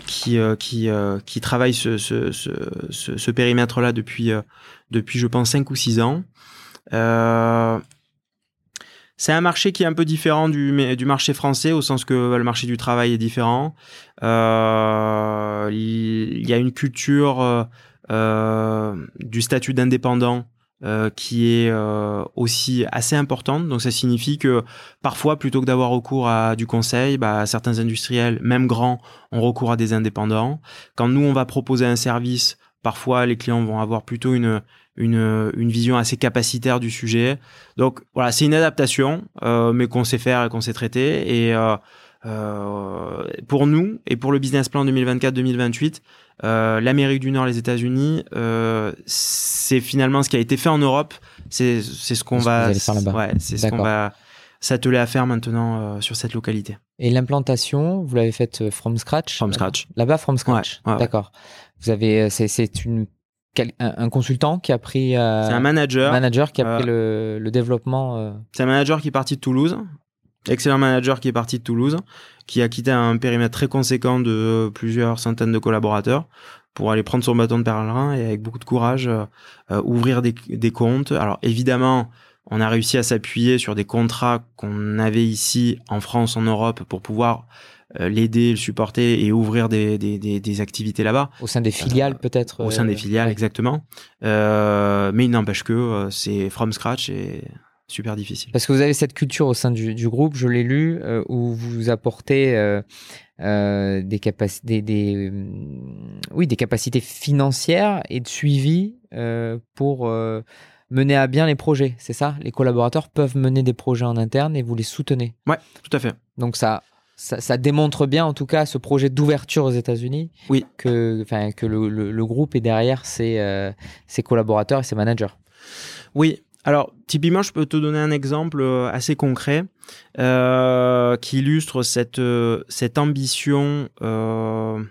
qui, qui, qui travaille ce, ce, ce, ce périmètre-là depuis, depuis, je pense, 5 ou 6 ans. C'est un marché qui est un peu différent du, du marché français, au sens que le marché du travail est différent. Euh, il y a une culture euh, euh du statut d'indépendant euh, qui est euh, aussi assez importante. Donc ça signifie que parfois, plutôt que d'avoir recours à du conseil, bah, certains industriels, même grands, ont recours à des indépendants. Quand nous, on va proposer un service, parfois les clients vont avoir plutôt une, une, une vision assez capacitaire du sujet. Donc voilà, c'est une adaptation, euh, mais qu'on sait faire et qu'on sait traiter. Et euh, pour nous et pour le business plan 2024-2028, euh, l'Amérique du Nord, les États-Unis, euh, c'est finalement ce qui a été fait en Europe. C'est c'est ce qu'on va, ouais, c'est ce qu'on va s'atteler à faire maintenant sur cette localité. Et l'implantation, vous l'avez faite from scratch? From scratch. Là-bas, from scratch. Ouais, D'accord. Vous avez, c'est une un, consultant qui a pris. Euh, c'est un manager. Manager qui a pris le, le développement. Euh. C'est un manager qui est parti de Toulouse. Excellent manager qui est parti de Toulouse, qui a quitté un périmètre très conséquent de plusieurs centaines de collaborateurs pour aller prendre son bâton de pèlerin et avec beaucoup de courage euh, ouvrir des, des comptes. Alors évidemment, on a réussi à s'appuyer sur des contrats qu'on avait ici en France, en Europe, pour pouvoir euh, l'aider, le supporter et ouvrir des, des, des, des activités là-bas. Au sein des filiales euh, peut-être Au sein des filiales, exactement. Euh, mais il n'empêche que c'est from scratch et super difficile. Parce que vous avez cette culture au sein du, du groupe, je l'ai lu, où vous apportez euh, des capacités, des, oui, des capacités financières et de suivi euh, pour mener à bien les projets. C'est ça? Les collaborateurs peuvent mener des projets en interne et vous les soutenez? Ouais, tout à fait. Donc ça ça, démontre bien, en tout cas, ce projet d'ouverture aux États-Unis. Oui. Que, que le, groupe est derrière ses, euh, ses, collaborateurs et ses managers. Oui. Alors, typiquement, je peux te donner un exemple euh, assez concret euh, qui illustre cette, cette ambition de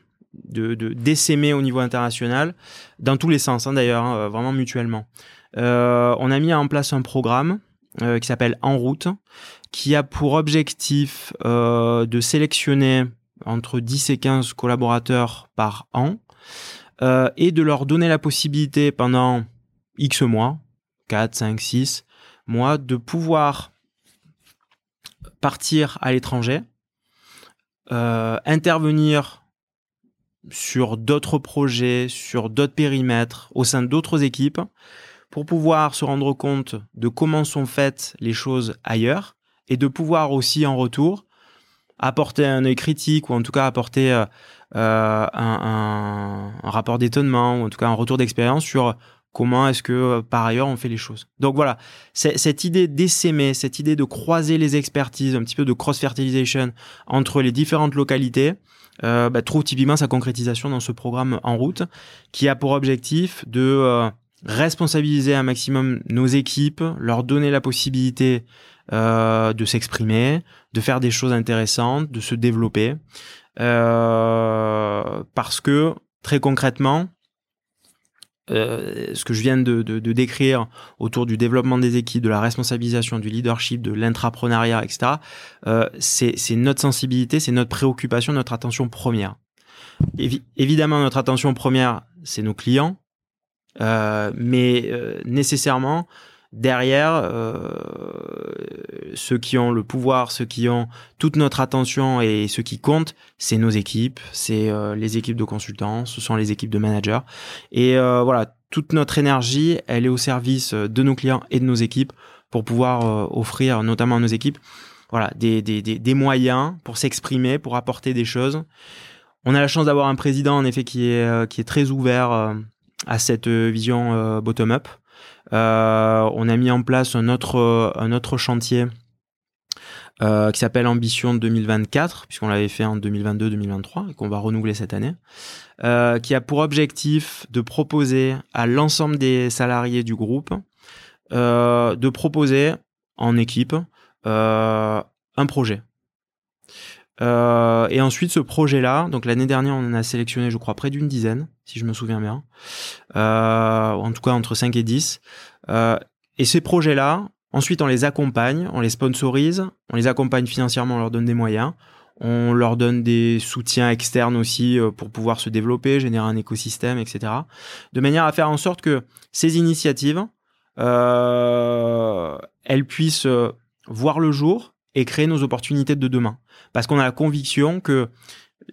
d'essaimer au niveau international, dans tous les sens, hein, d'ailleurs, hein, vraiment mutuellement. on a mis en place un programme qui s'appelle En route, qui a pour objectif euh, de sélectionner entre 10 et 15 collaborateurs par an euh, et de leur donner la possibilité pendant X mois, 4, 5, 6 mois, de pouvoir partir à l'étranger, euh, intervenir sur d'autres projets, sur d'autres périmètres, au sein d'autres équipes, pour pouvoir se rendre compte de comment sont faites les choses ailleurs et de pouvoir aussi en retour apporter un œil critique ou en tout cas apporter euh, euh un, un, rapport d'étonnement ou en tout cas un retour d'expérience sur comment est-ce que euh, par ailleurs on fait les choses. Donc voilà, cette idée d'essaimer, cette idée de croiser les expertises, un petit peu de cross-fertilisation entre les différentes localités, euh, bah, trouve typiquement sa concrétisation dans ce programme en route qui a pour objectif de euh, responsabiliser un maximum nos équipes, leur donner la possibilité euh, de s'exprimer, de faire des choses intéressantes, de se développer. Parce que très concrètement, euh, ce que je viens de, de, de, décrire autour du développement des équipes, de la responsabilisation, du leadership, de l'intrapreneuriat, etc., euh, c'est notre sensibilité, c'est notre préoccupation, notre attention première. évidemment, notre attention première, c'est nos clients, euh, mais euh, nécessairement, derrière, euh, ceux qui ont le pouvoir, ceux qui ont toute notre attention et ceux qui comptent, c'est nos équipes, c'est euh, les équipes de consultants, ce sont les équipes de managers. Et euh, voilà, toute notre énergie, elle est au service de nos clients et de nos équipes pour pouvoir offrir, notamment à nos équipes, voilà, des, des, des, des moyens pour s'exprimer, pour apporter des choses on a la chance d'avoir un président en effet qui est qui est très ouvert à cette vision bottom up. on a mis en place un autre chantier euh, qui s'appelle Ambition 2024, puisqu'on l'avait fait en 2022-2023 et qu'on va renouveler cette année, euh, qui a pour objectif de proposer à l'ensemble des salariés du groupe euh, de proposer en équipe euh, un projet. Euh, et ensuite, ce projet-là, donc l'année dernière, on en a sélectionné, je crois, près d'une dizaine, si je me souviens bien. en tout cas, entre 5 et 10. et ces projets-là, Ensuite, on les accompagne, on les sponsorise, on les accompagne financièrement, on leur donne des moyens, on leur donne des soutiens externes aussi euh, pour pouvoir se développer, générer un écosystème, etc. De manière à faire en sorte que ces initiatives, euh, elles puissent euh, voir le jour et créer nos opportunités de demain. Parce qu'on a la conviction que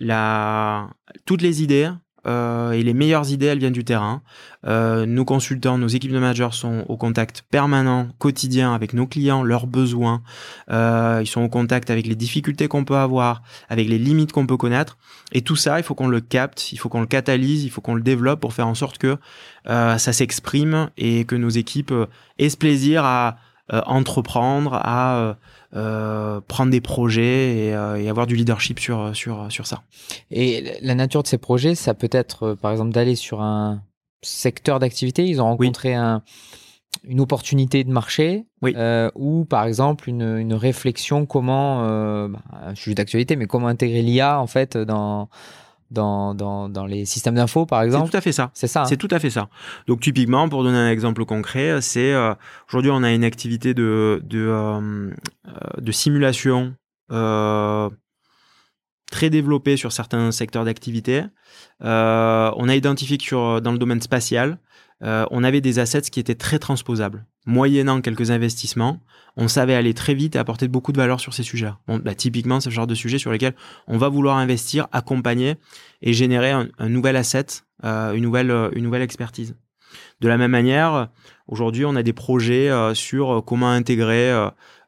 la, toutes les idées, euh, et les meilleures idées, elles viennent du terrain. Euh, nos consultants, nos équipes de managers sont au contact permanent, quotidien avec nos clients, leurs besoins. Euh, ils sont au contact avec les difficultés qu'on peut avoir, avec les limites qu'on peut connaître. Et tout ça, il faut qu'on le capte, il faut qu'on le catalyse, il faut qu'on le développe pour faire en sorte que ça s'exprime et que nos équipes aient ce plaisir à entreprendre, à euh, prendre des projets euh, et, avoir du leadership sur, sur, sur ça. Et la nature de ces projets, ça peut être euh, par exemple d'aller sur un secteur d'activité. Ils ont rencontré un, une opportunité de marché oui. ou par exemple une, une réflexion comment, bah, un sujet d'actualité, mais comment intégrer l'IA en fait dans dans, dans, dans les systèmes d'info, par exemple. C'est tout à fait ça. C'est ça. Hein. C'est tout à fait ça. Donc typiquement, pour donner un exemple concret, c'est euh, aujourd'hui on a une activité de de, euh, de simulation euh, très développée sur certains secteurs d'activité. Euh, on a identifié que sur, dans le domaine spatial, euh, on avait des assets qui étaient très transposables. Moyennant quelques investissements, on savait aller très vite et apporter beaucoup de valeur sur ces sujets. Bon, bah, typiquement, c'est le genre de sujet sur lesquels on va vouloir investir, accompagner et générer un, nouvel asset, euh, une nouvelle, euh, une nouvelle expertise. De la même manière, aujourd'hui, on a des projets sur comment intégrer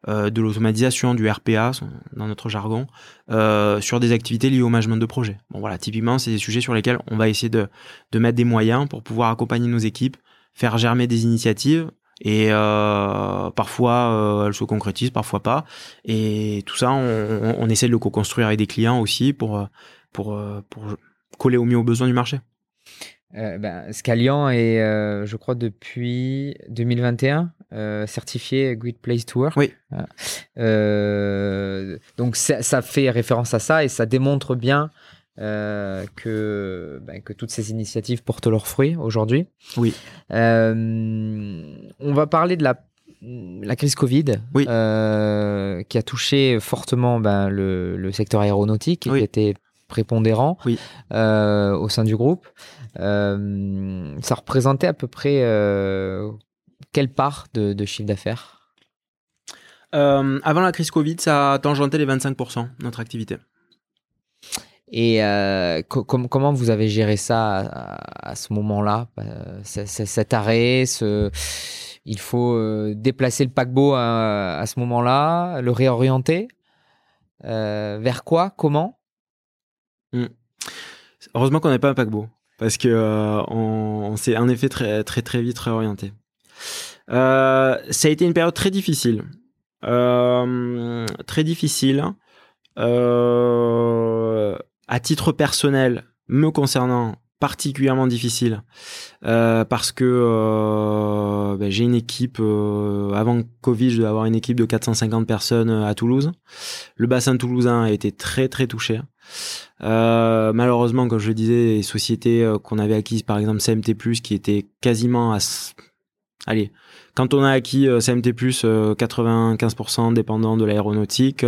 de l'automatisation, du RPA, dans notre jargon, sur des activités liées au management de projet. Bon, voilà, typiquement, c'est des sujets sur lesquels on va essayer de, mettre des moyens pour pouvoir accompagner nos équipes, faire germer des initiatives et euh, parfois euh, elles se concrétisent, parfois pas. Et tout ça, on, essaie de le co-construire avec des clients aussi pour pour coller au mieux aux besoins du marché. Euh, ben, Scalian est, euh, je crois, depuis 2021 euh, certifié Great Place to Work. Oui. Euh, donc ça, ça, fait référence à ça et ça démontre bien euh, que, ben, que toutes ces initiatives portent leurs fruits aujourd'hui. Oui. On va parler de la, la crise Covid, oui. euh, qui a touché fortement ben, le, le, secteur aéronautique, oui. qui était prépondérant oui. euh, au sein du groupe. Euh, ça représentait à peu près euh, quelle part de, de chiffre d'affaires? Avant la crise Covid, ça a tangenté les 25% notre activité. Et co com comment vous avez géré ça à, à ce moment-là? Cet arrêt, ce... il faut déplacer le paquebot à, à ce moment-là, le réorienter? Euh, Vers quoi? Comment? Mmh. Heureusement qu'on n'avait pas un paquebot, parce que euh, on, s'est en effet très très très vite réorienté. Euh, ça a été une période très difficile, très difficile. Euh, à titre personnel, me concernant, particulièrement difficile euh, parce que euh, ben, j'ai une équipe euh, avant Covid je devais avoir une équipe de 450 personnes à Toulouse le bassin toulousain a été très très touché euh, malheureusement comme je le disais les sociétés euh, qu'on avait acquises par exemple CMT+ qui étaient quasiment à allez quand on a acquis euh, CMT+, euh, 95% dépendant de l'aéronautique,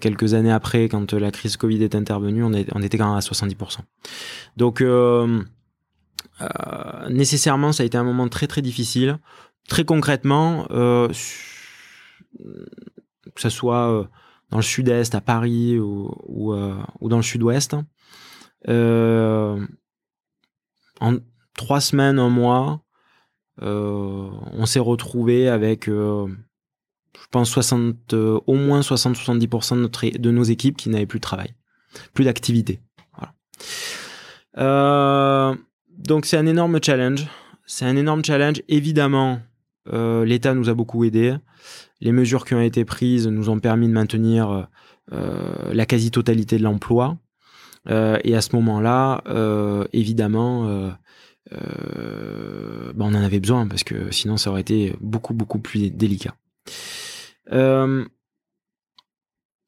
quelques années après, quand la crise Covid est intervenue, on, est, on était quand même à 70%. Donc, nécessairement, ça a été un moment très très difficile. Très concrètement, que ce soit dans le sud-est, à Paris ou, ou, ou dans le sud-ouest, en trois semaines, un mois, euh, on s'est retrouvé avec, euh, je pense, 60, euh, au moins 60-70% de, nos équipes qui n'avaient plus de travail, plus d'activité. Donc c'est un énorme challenge. C'est un énorme challenge. Évidemment, l'État nous a beaucoup aidés. Les mesures qui ont été prises nous ont permis de maintenir la quasi-totalité de l'emploi. et à ce moment-là, évidemment, euh, bah, on en avait besoin parce que sinon ça aurait été beaucoup beaucoup plus délicat. Euh,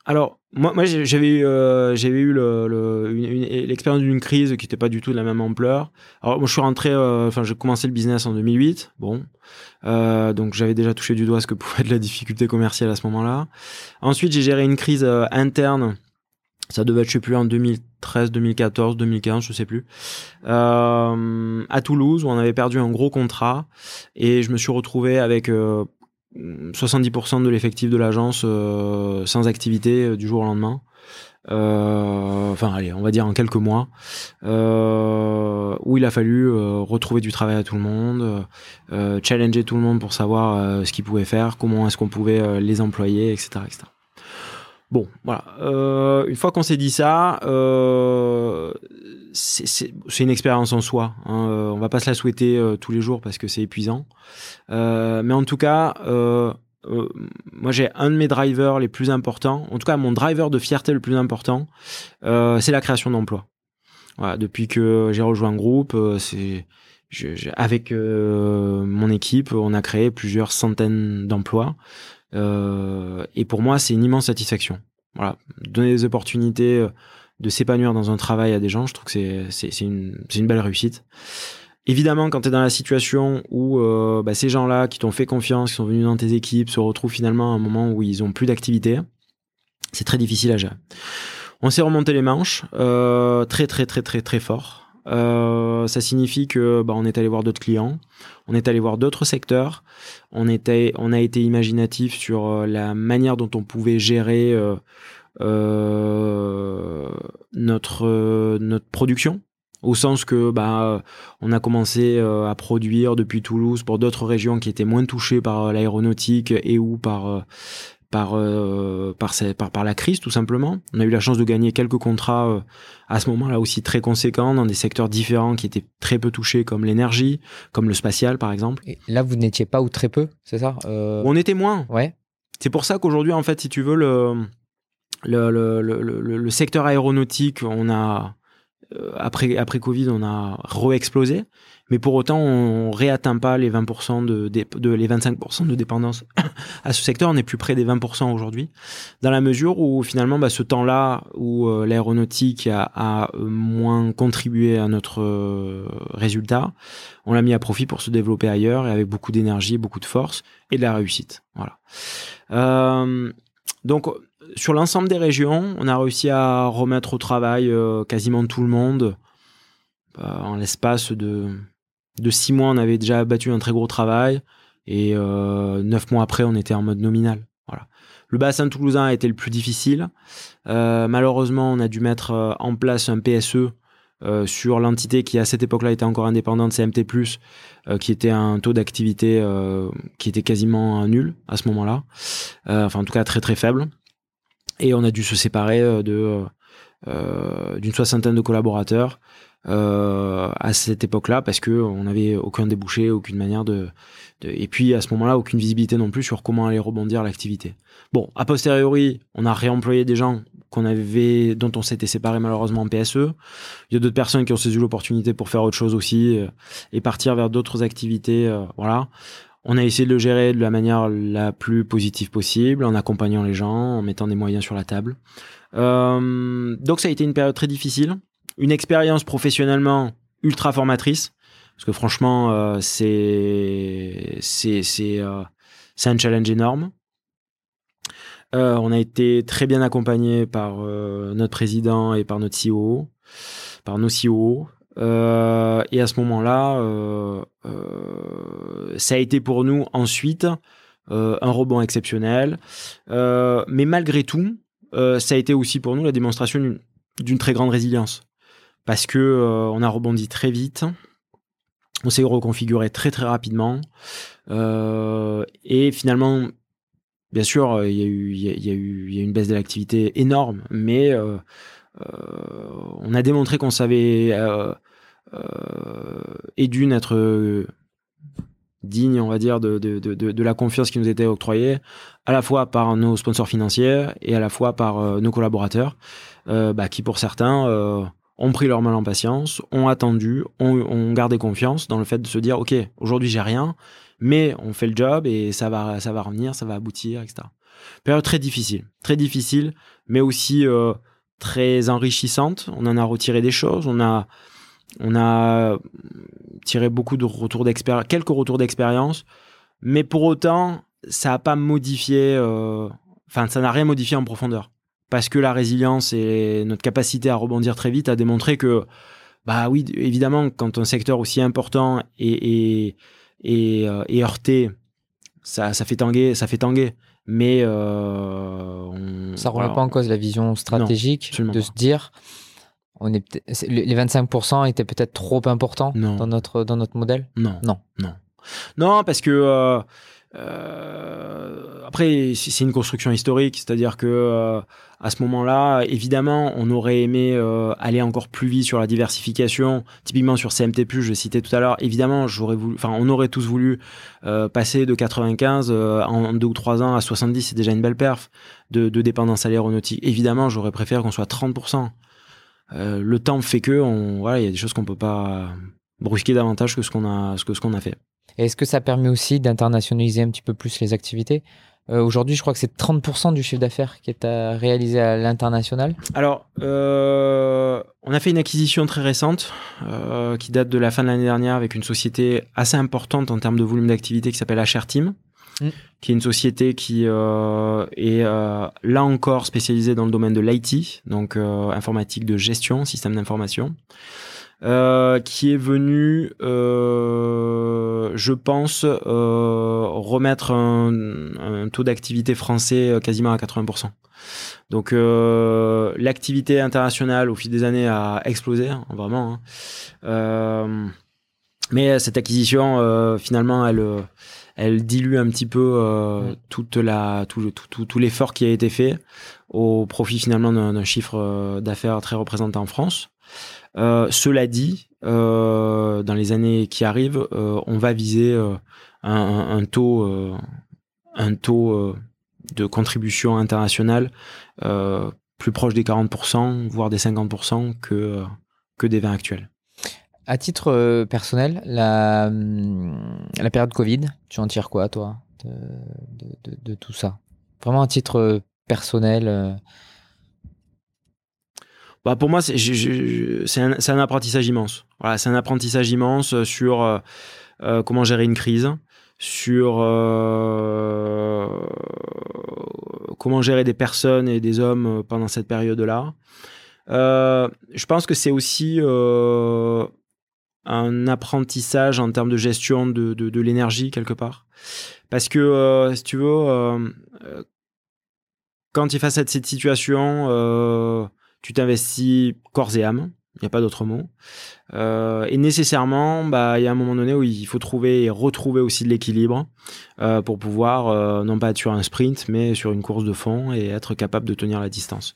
alors moi, moi j'avais eu, euh, eu l'expérience d'une crise qui n'était pas du tout de la même ampleur. Alors moi je suis rentré, enfin j'ai commencé le business en 2008, bon, donc j'avais déjà touché du doigt ce que pouvait être la difficulté commerciale à ce moment-là. Ensuite j'ai géré une crise interne ça devait être, je sais plus, en 2013, 2014, 2015, je sais plus, euh, à Toulouse, où on avait perdu un gros contrat, et je me suis retrouvé avec 70% euh, de l'effectif de l'agence euh, sans activité euh, du jour au lendemain. enfin, allez, on va dire en quelques mois, où il a fallu retrouver du travail à tout le monde, challenger tout le monde pour savoir ce qu'ils pouvaient faire, comment est-ce qu'on pouvait les employer, etc., etc. Bon, voilà. Euh, une fois qu'on s'est dit ça, euh, c'est une expérience en soi. Hein. Euh, on va pas se la souhaiter euh, tous les jours parce que c'est épuisant. Euh, mais en tout cas, moi j'ai un de mes drivers les plus importants. En tout cas, mon driver de fierté le plus important, c'est la création d'emplois. Depuis que j'ai rejoint un groupe, avec mon équipe, on a créé plusieurs centaines d'emplois. Et pour moi, c'est une immense satisfaction. Voilà, donner des opportunités de s'épanouir dans un travail à des gens, je trouve que c'est une, une belle réussite. Évidemment, quand tu es dans la situation où euh, bah, ces gens-là qui t'ont fait confiance, qui sont venus dans tes équipes, se retrouvent finalement à un moment où ils ont plus d'activité, c'est très difficile à gérer. On s'est remonté les manches, euh, très très très très très fort. Euh, ça signifie que bah, on est allé voir d'autres clients, on est allé voir d'autres secteurs, on, était, on a été imaginatif sur euh, la manière dont on pouvait gérer euh, notre, notre production. Au sens que bah on a commencé à produire depuis Toulouse pour d'autres régions qui étaient moins touchées par l'aéronautique et ou par par, euh, par, par, par, la crise tout simplement. On a eu la chance de gagner quelques contrats euh, à ce moment-là aussi très conséquents dans des secteurs différents qui étaient très peu touchés comme l'énergie, comme le spatial par exemple. Et là vous n'étiez pas ou très peu, c'est ça euh... On était moins. Ouais. C'est pour ça qu'aujourd'hui en fait si tu veux le le, le, le, le secteur aéronautique on a euh, après, après Covid, on a re-explosé. Mais pour autant, on réatteint pas les 20% de, de, les 25% de dépendance à ce secteur. On est plus près des 20% aujourd'hui. Dans la mesure où finalement, bah, ce temps-là où euh, l'aéronautique a, a, moins contribué à notre euh, résultat, on l'a mis à profit pour se développer ailleurs et avec beaucoup d'énergie, beaucoup de force et de la réussite. Voilà. Euh, donc sur l'ensemble des régions, on a réussi à remettre au travail euh, quasiment tout le monde. Euh, en l'espace de, six mois, on avait déjà battu un très gros travail. Et euh, neuf mois après, on était en mode nominal. Le bassin toulousain a été le plus difficile. malheureusement, on a dû mettre en place un PSE sur l'entité qui à cette époque-là était encore indépendante, CMT+, qui était un taux d'activité qui était quasiment nul à ce moment-là, enfin en tout cas très très faible. Et on a dû se séparer euh, de euh, euh, d'une soixantaine de collaborateurs à cette époque-là parce que on n'avait aucun débouché, aucune manière de, de et puis à ce moment-là aucune visibilité non plus sur comment aller rebondir l'activité. Bon, a posteriori, on a réemployé des gens qu'on avait, dont on s'était séparé malheureusement en PSE. Il y a d'autres personnes qui ont saisi l'opportunité pour faire autre chose aussi et partir vers d'autres activités. voilà. On a essayé de le gérer de la manière la plus positive possible, en accompagnant les gens, en mettant des moyens sur la table. Euh, donc ça a été une période très difficile, une expérience professionnellement ultra formatrice, parce que franchement, euh, euh, c'est un challenge énorme. on a été très bien accompagné par notre président et par notre CEO, par nos CEO. Euh, et à ce moment-là, euh, euh, ça a été pour nous ensuite un rebond exceptionnel. mais malgré tout, ça a été aussi pour nous la démonstration d'une très grande résilience. Parce que on a rebondi très vite, on s'est reconfiguré très très rapidement. et finalement, bien sûr, il y, a eu, une baisse de l'activité énorme, mais on a démontré qu'on savait et d'une être digne, on va dire, de, la confiance qui nous était octroyée, à la fois par nos sponsors financiers et à la fois par nos collaborateurs, bah, qui pour certains ont pris leur mal en patience, ont attendu, ont, ont, gardé confiance dans le fait de se dire, OK, aujourd'hui j'ai rien, mais on fait le job et ça va, ça va revenir, ça va aboutir, etc. Période très difficile, très difficile, mais aussi euh, très enrichissante. On en a retiré des choses, on a, on a tiré beaucoup de retours d'expérience, quelques retours d'expérience, mais pour autant, ça n'a pas modifié, euh, enfin, ça n'a rien modifié en profondeur. Parce que la résilience et notre capacité à rebondir très vite a démontré que, bah oui, évidemment, quand un secteur aussi important est, euh, heurté, ça, ça fait tanguer, ça fait tanguer mais euh, ça remet pas en cause la vision stratégique de se dire on est les 25% étaient peut-être trop importants dans notre dans notre modèle? Non non non non parce que euh, euh, après, c'est une construction historique, c'est-à-dire que euh, à ce moment-là, évidemment, on aurait aimé euh, aller encore plus vite sur la diversification. Typiquement sur CMT+, je citais tout à l'heure. Évidemment, j'aurais voulu, enfin, on aurait tous voulu passer de 95 en deux ou trois ans à 70. C'est déjà une belle perf de, de dépendance à l'aéronautique. Évidemment, j'aurais préféré qu'on soit 30%. Le temps fait que, on, voilà, il y a des choses qu'on peut pas brusquer davantage que ce qu'on a, que ce qu'on a fait est-ce que ça permet aussi d'internationaliser un petit peu plus les activités? Euh, Aujourd'hui, je crois que c'est 30% du chiffre d'affaires qui est à réalisé à l'international. Alors, euh, on a fait une acquisition très récente euh, qui date de la fin de l'année dernière avec une société assez importante en termes de volume d'activité qui s'appelle HR Team. Mm. qui est une société qui est là encore spécialisée dans le domaine de l'IT, donc informatique de gestion, système d'information. Euh, qui est venu, euh, je pense, euh, remettre un, taux d'activité français quasiment à 80%. Donc l'activité internationale au fil des années a explosé, hein, vraiment. Hein. mais cette acquisition, finalement, elle elle dilue un petit peu toute la tout, tout, tout l'effort qui a été fait au profit finalement d'un chiffre d'affaires très représenté en France. Euh, cela dit, euh, dans les années qui arrivent, euh, on va viser un, taux, un taux de contribution internationale plus proche des 40%, voire des 50% que, que des 20 actuels. À titre personnel, la, la période Covid, tu en tires quoi, toi, de, tout ça? Vraiment à titre personnel bah pour moi, c'est un, apprentissage immense. Voilà, c'est un apprentissage immense sur euh, euh, comment gérer une crise, sur euh, comment gérer des personnes et des hommes pendant cette période-là. je pense que c'est aussi un apprentissage en termes de gestion de, de, l'énergie quelque part. Parce que, si tu veux, quand tu es face à cette situation, tu t'investis corps et âme, il n'y a pas d'autre mot. Euh, et nécessairement, bah, il y a un moment donné où il faut trouver et retrouver aussi de l'équilibre euh, pour pouvoir euh, non pas être sur un sprint, mais sur une course de fond et être capable de tenir la distance.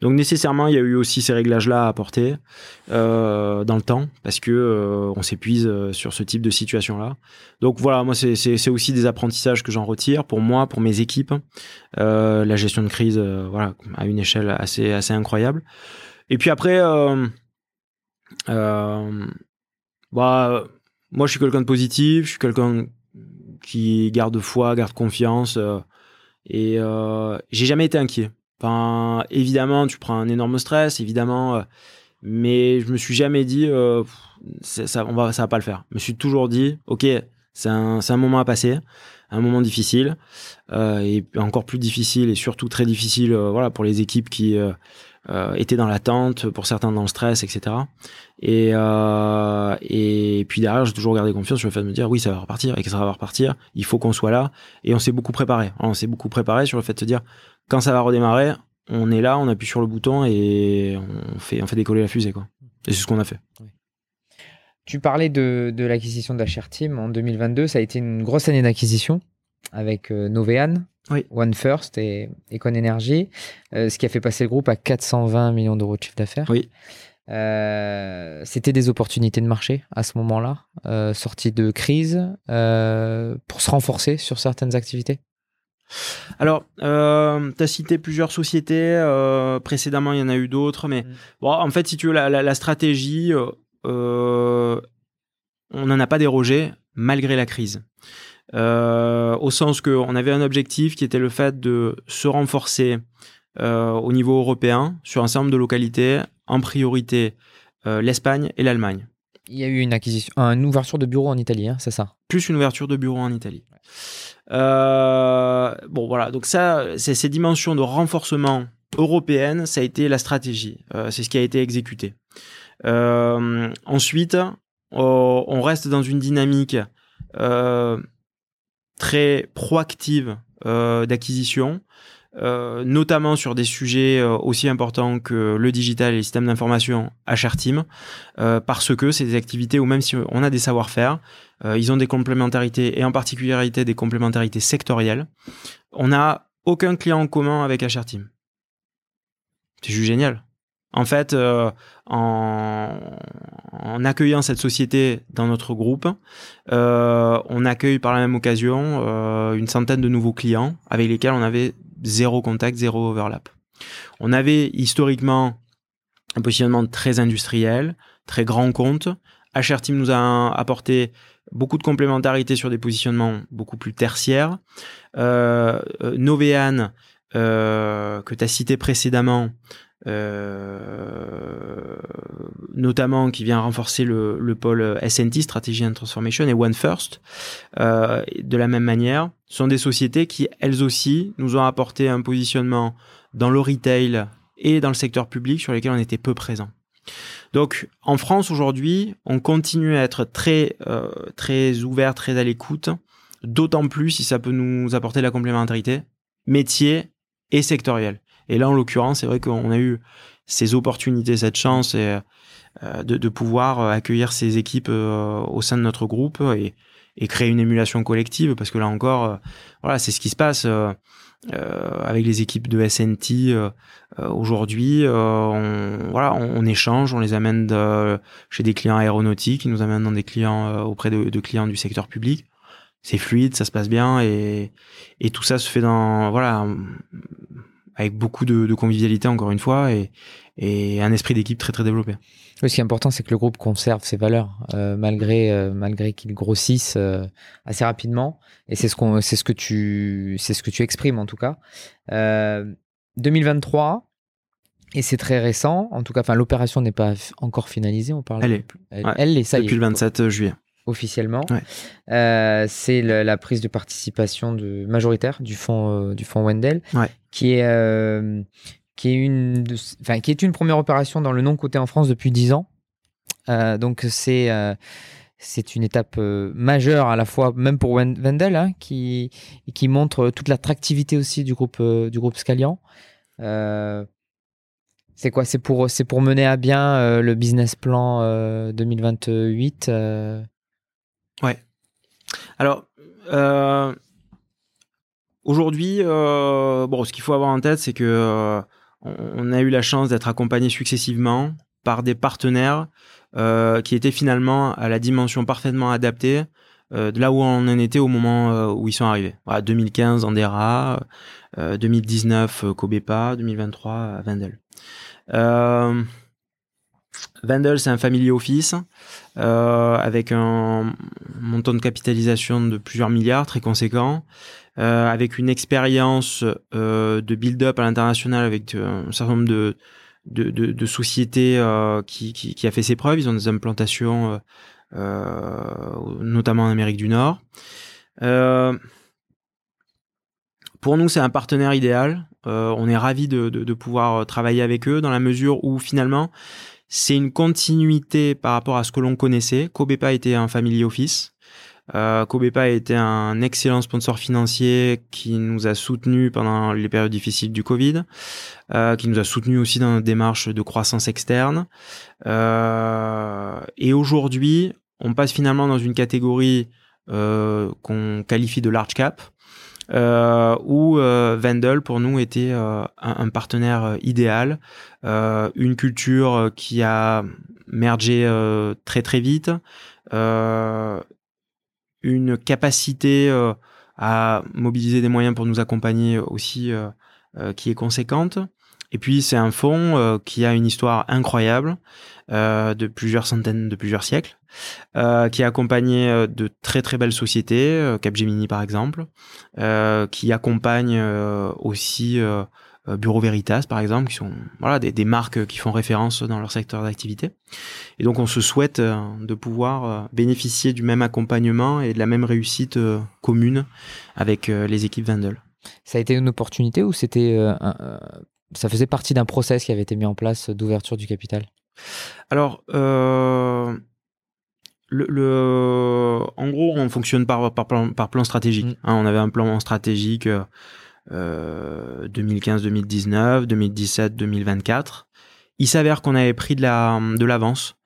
Donc nécessairement, il y a eu aussi ces réglages-là à apporter dans le temps parce que on s'épuise sur ce type de situation-là. Donc voilà, moi c'est aussi des apprentissages que j'en retire pour moi, pour mes équipes. la gestion de crise, voilà, à une échelle assez assez incroyable. Et puis après. Euh, bah, moi, je suis quelqu'un de positif, je suis quelqu'un qui garde foi, garde confiance. Euh, et euh, j'ai jamais été inquiet. Évidemment, tu prends un énorme stress, évidemment, mais je me suis jamais dit, ça, on va, ça va pas le faire. Je me suis toujours dit, ok, c'est un, un, moment à passer, un moment difficile, et encore plus difficile et surtout très difficile, voilà, pour les équipes qui euh, étaient dans l'attente, pour certains dans le stress, etc. Et, euh, et puis derrière, j'ai toujours gardé confiance sur le fait de me dire oui, ça va repartir et que ça va repartir. Il faut qu'on soit là. Et on s'est beaucoup préparé. On s'est beaucoup préparé sur le fait de se dire quand ça va redémarrer, on est là, on appuie sur le bouton et on fait, on fait décoller la fusée. Quoi. Et c'est ce qu'on a fait. Tu parlais de, de l'acquisition d'HR Team en 2022. Ça a été une grosse année d'acquisition avec euh, Novean, One First et Econ Energy, ce qui a fait passer le groupe à 420 millions d'euros de chiffre d'affaires. Oui. C'était des opportunités de marché à ce moment-là, sortie de crise, pour se renforcer sur certaines activités alors, euh, tu as cité plusieurs sociétés. Euh, précédemment, il y en a eu d'autres. Mais mm. bon, en fait, si tu veux, la, stratégie, euh, on n'en a pas dérogé malgré la crise. Au sens qu'on avait un objectif qui était le fait de se renforcer au niveau européen sur un certain nombre de localités, en priorité l'Espagne et l'Allemagne. Il y a eu une acquisition, une ouverture de bureau en Italie, hein, c'est ça? Plus une ouverture de bureau en Italie. Euh, bon, voilà. Donc ça, c'est ces dimensions de renforcement européenne, ça a été la stratégie. Euh, c'est ce qui a été exécuté. Euh, ensuite, on reste dans une dynamique très proactive d'acquisition. Euh, notamment sur des sujets euh, aussi importants que le digital et les systèmes d'information à Team, euh, parce que c'est des activités où même si on a des savoir-faire, ils ont des complémentarités et en particularité des complémentarités sectorielles. On n'a aucun client en commun avec Team. C'est juste génial. En fait, en, en, accueillant cette société dans notre groupe, on accueille par la même occasion une centaine de nouveaux clients avec lesquels on avait zéro contact, zéro overlap. On avait historiquement un positionnement très industriel, très grand compte. HR Team nous a apporté beaucoup de complémentarité sur des positionnements beaucoup plus tertiaires. Euh, euh Novean, euh, que tu as cité précédemment, euh, notamment qui vient renforcer le, le pôle SNT, Strategy and Transformation, et One First, euh, de la même manière, sont des sociétés qui, elles aussi, nous ont apporté un positionnement dans le retail et dans le secteur public sur lesquels on était peu présent. Donc, en France aujourd'hui, on continue à être très euh, très ouvert, très à l'écoute, d'autant plus si ça peut nous apporter la complémentarité métier et sectoriel. Et là, en l'occurrence, c'est vrai qu'on a eu ces opportunités, cette chance euh, de, pouvoir accueillir ces équipes euh, au sein de notre groupe et, créer une émulation collective parce que là encore, euh, voilà, c'est ce qui se passe avec les équipes de SNT aujourd'hui. on, voilà, on, échange, on les amène chez des clients aéronautiques, ils nous amènent dans des clients auprès de, de clients du secteur public c'est fluide, ça se passe bien et, et tout ça se fait dans voilà avec beaucoup de, de, convivialité encore une fois et, et un esprit d'équipe très très développé. ce qui est important, c'est que le groupe conserve ses valeurs euh, malgré euh, malgré qu'il grossisse euh, assez rapidement. Et c'est ce qu'on c'est ce que tu c'est ce que tu exprimes en tout cas. 2023 et c'est très récent. En tout cas, enfin l'opération n'est pas encore finalisée. On parle. Elle est. Elle, elle est ça depuis le 27 juillet officiellement. Euh, c'est la prise de participation de, majoritaire du fonds euh, du fonds Wendell, qui est euh, qui est une enfin qui est une première opération dans le non coté en France depuis 10 ans. donc c'est c'est une étape majeure à la fois même pour Wendell hein, qui qui montre toute l'attractivité aussi du groupe du groupe Scalian. c'est quoi? C'est pour c'est pour mener à bien le business plan 2028 Ouais. Alors, euh, aujourd'hui, euh, bon, ce qu'il faut avoir en tête, c'est que euh, on a eu la chance d'être accompagné successivement par des partenaires qui étaient finalement à la dimension parfaitement adaptée de là où on en était au moment où ils sont arrivés. Voilà, 2015 Andera, 2019 Cobepa, 2023 Vendel. Vendel, c'est un family office euh, avec un montant de capitalisation de plusieurs milliards, très conséquent, euh, avec une expérience euh, de build-up à l'international avec un certain nombre de, de, sociétés qui, qui, a fait ses preuves. Ils ont des implantations, notamment en Amérique du Nord. pour nous, c'est un partenaire idéal. on est ravi de pouvoir travailler avec eux dans la mesure où finalement, c'est une continuité par rapport à ce que l'on connaissait. Cobepa était un family office. Euh, Cobepa était un excellent sponsor financier qui nous a soutenus pendant les périodes difficiles du Covid, euh, qui nous a soutenus aussi dans notre démarche de croissance externe. Euh, et aujourd'hui, on passe finalement dans une catégorie qu'on qualifie de large cap, euh, où euh, Wendel pour nous était euh, un, partenaire idéal, une culture qui a mergé très très vite, une capacité à mobiliser des moyens pour nous accompagner aussi qui est conséquente. Et puis c'est un fonds qui a une histoire incroyable de plusieurs centaines, de plusieurs siècles. Euh, qui a accompagné euh, de très très belles sociétés, euh, Capgemini par exemple, qui accompagne aussi Bureau Veritas par exemple, qui sont voilà des, des, marques qui font référence dans leur secteur d'activité. Et donc on se souhaite de pouvoir bénéficier du même accompagnement et de la même réussite commune avec les équipes Vendel. Ça a été une opportunité ou c'était ça faisait partie d'un process qui avait été mis en place d'ouverture du capital? Alors, euh, le, en gros, on fonctionne par, par, plan, par plan stratégique. Mm. Hein, on avait un plan stratégique euh, 2015-2019, 2017-2024. Il s'avère qu'on avait pris de la de l'avance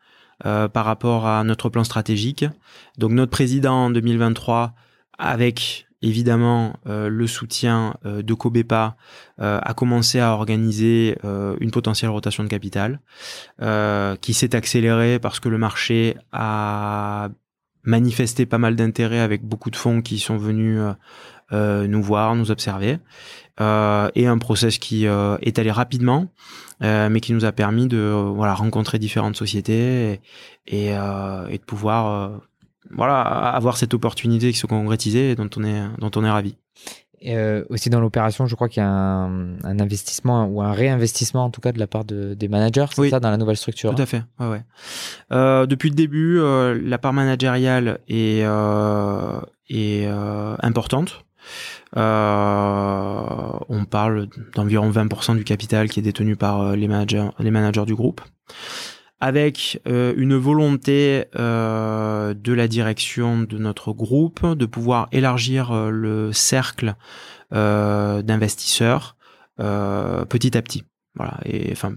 euh, par rapport à notre plan stratégique. Donc notre président en 2023, avec évidemment euh, le soutien euh, de Cobepa euh, a commencé à organiser une potentielle rotation de capital qui s'est accélérée parce que le marché a manifesté pas mal d'intérêt avec beaucoup de fonds qui sont venus nous voir, nous observer et un process qui est allé rapidement mais qui nous a permis de voilà rencontrer différentes sociétés et de pouvoir voilà, avoir cette opportunité qui se concrétisait et dont on est, dont on est ravi. Euh, aussi dans l'opération, je crois qu'il y a un, investissement ou un réinvestissement en tout cas de la part de, des managers, c'est ça, dans la nouvelle structure. Tout à fait. Ouais, ouais. Euh, depuis le début, euh, la part managériale est, est importante. on parle d'environ 20% du capital qui est détenu par les managers, les managers du groupe avec euh, une volonté euh, de la direction de notre groupe de pouvoir élargir euh, le cercle d'investisseurs petit à petit. Voilà. Et enfin,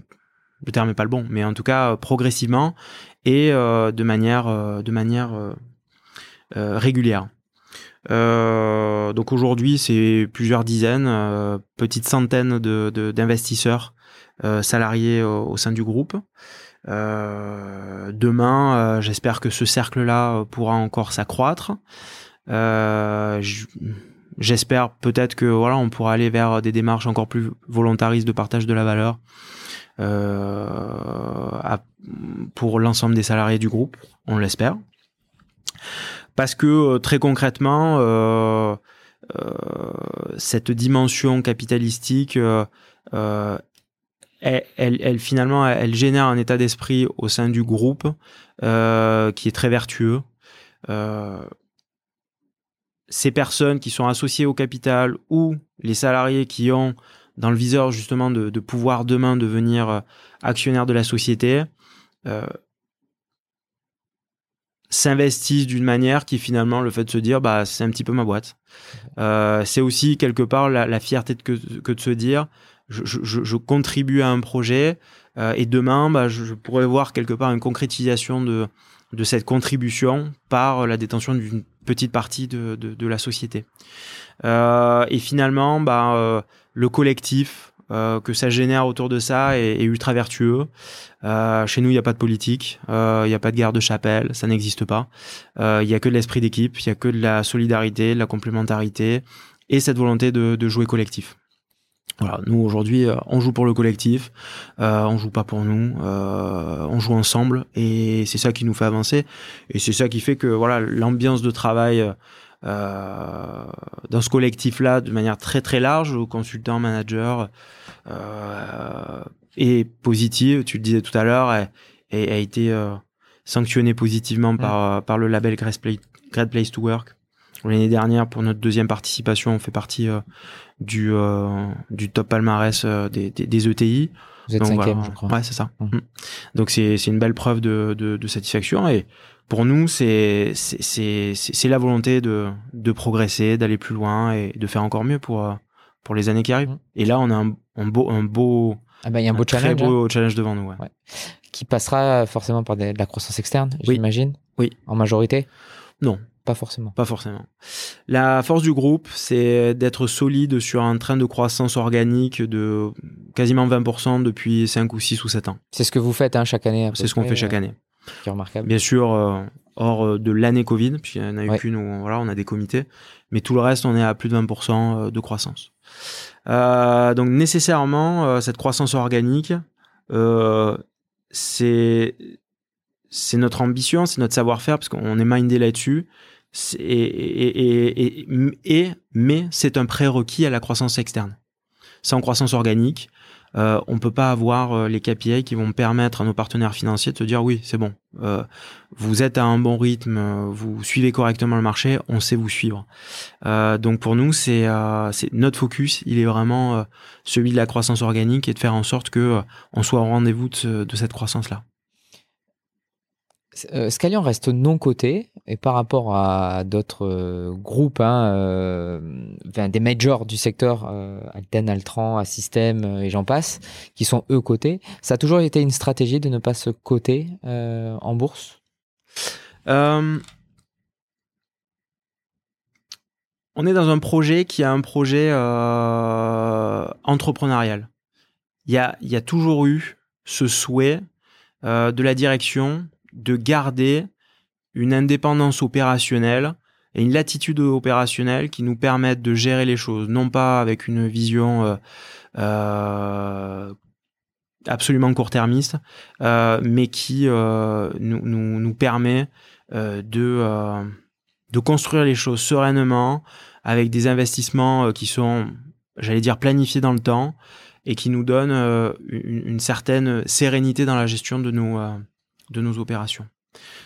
le terme n'est pas le bon, mais en tout cas progressivement et de manière de manière régulière. donc aujourd'hui, c'est plusieurs dizaines, petites centaines d'investisseurs salariés au, sein du groupe. Euh, demain, euh, j'espère que ce cercle-là euh, pourra encore s'accroître. J'espère peut-être que voilà, on pourra aller vers des démarches encore plus volontaristes de partage de la valeur pour l'ensemble des salariés du groupe. On l'espère. Parce que très concrètement, cette dimension capitalistique elle, finalement, elle génère un état d'esprit au sein du groupe euh, qui est très vertueux. Euh, ces personnes qui sont associées au capital ou les salariés qui ont dans le viseur justement de, pouvoir demain devenir euh, actionnaires de la société s'investissent d'une manière qui finalement le fait de se dire bah c'est un petit peu ma boîte. c'est aussi quelque part la, fierté que, que de se dire je, contribue à un projet euh, et demain, bah, je, pourrais voir quelque part une concrétisation de, de cette contribution par la détention d'une petite partie de, de, la société. Euh, et finalement, bah, euh, le collectif que ça génère autour de ça est, ultra vertueux. chez nous, il n'y a pas de politique, il n'y a pas de guerre de chapelle, ça n'existe pas. Il n'y a que de l'esprit d'équipe, il n'y a que de la solidarité, de la complémentarité et cette volonté de, de jouer collectif. Voilà, nous aujourd'hui, euh, on joue pour le collectif, euh, on joue pas pour nous, euh, on joue ensemble et c'est ça qui nous fait avancer et c'est ça qui fait que voilà l'ambiance de travail euh, dans ce collectif-là, de manière très très large, aux consultants, managers, est positive. Tu le disais tout à l'heure, et a été sanctionnée positivement par par le label Great Place to Work L'année dernière, pour notre deuxième participation, on fait partie euh, du, euh, du top palmarès euh, des, des, des, ETI. Vous êtes cinquième, je crois. Ouais, c'est ça. Mmh. Mmh. Donc c'est une belle preuve de, de, de satisfaction et pour nous, c'est c'est la volonté de, de progresser, d'aller plus loin et de faire encore mieux pour pour les années qui arrivent. Mmh. Et là, on a un, un beau un beau ah bah, y a un beau challenge, très beau hein. challenge devant nous. Ouais. Ouais. Qui passera forcément par de la croissance externe, j'imagine. Oui. En majorité. Non, pas forcément. Pas forcément. La force du groupe, c'est d'être solide sur un train de croissance organique de quasiment 20% depuis 5 ou 6 ou 7 ans. C'est ce que vous faites hein, chaque année. C'est ce qu'on fait chaque année. C'est remarquable. Bien sûr, euh, hors de l'année Covid, puis il n'y en a eu qu'une où voilà, on a des comités, mais tout le reste, on est à plus de 20% de croissance. Euh, donc nécessairement, cette croissance organique, c'est c'est notre ambition, c'est notre savoir-faire, parce qu'on est mindé là-dessus. Et, mais c'est un prérequis à la croissance externe. Sans croissance organique, euh, on peut pas avoir euh, les KPI qui vont permettre à nos partenaires financiers de se dire oui, c'est bon, euh, vous êtes à un bon rythme, vous suivez correctement le marché, on sait vous suivre. Euh, donc pour nous, c'est notre focus, il est vraiment celui de la croissance organique et de faire en sorte que on soit au rendez-vous de cette croissance-là. Euh, Scalian reste non coté et par rapport à d'autres euh, groupes, hein, euh, des majors du secteur, Alten, Altran, Assystem et j'en passe, qui sont eux cotés, ça a toujours été une stratégie de ne pas se coter en bourse? On est dans un projet qui a un projet entrepreneurial. Il y a toujours eu ce souhait de la direction de garder une indépendance opérationnelle et une latitude opérationnelle qui nous permettent de gérer les choses, non pas avec une vision euh, euh, absolument court-termiste, euh, mais qui nous, nous, permet de, de construire les choses sereinement, avec des investissements qui sont, j'allais dire, planifiés dans le temps et qui nous donnent une, une, certaine sérénité dans la gestion de nos, de nos opérations.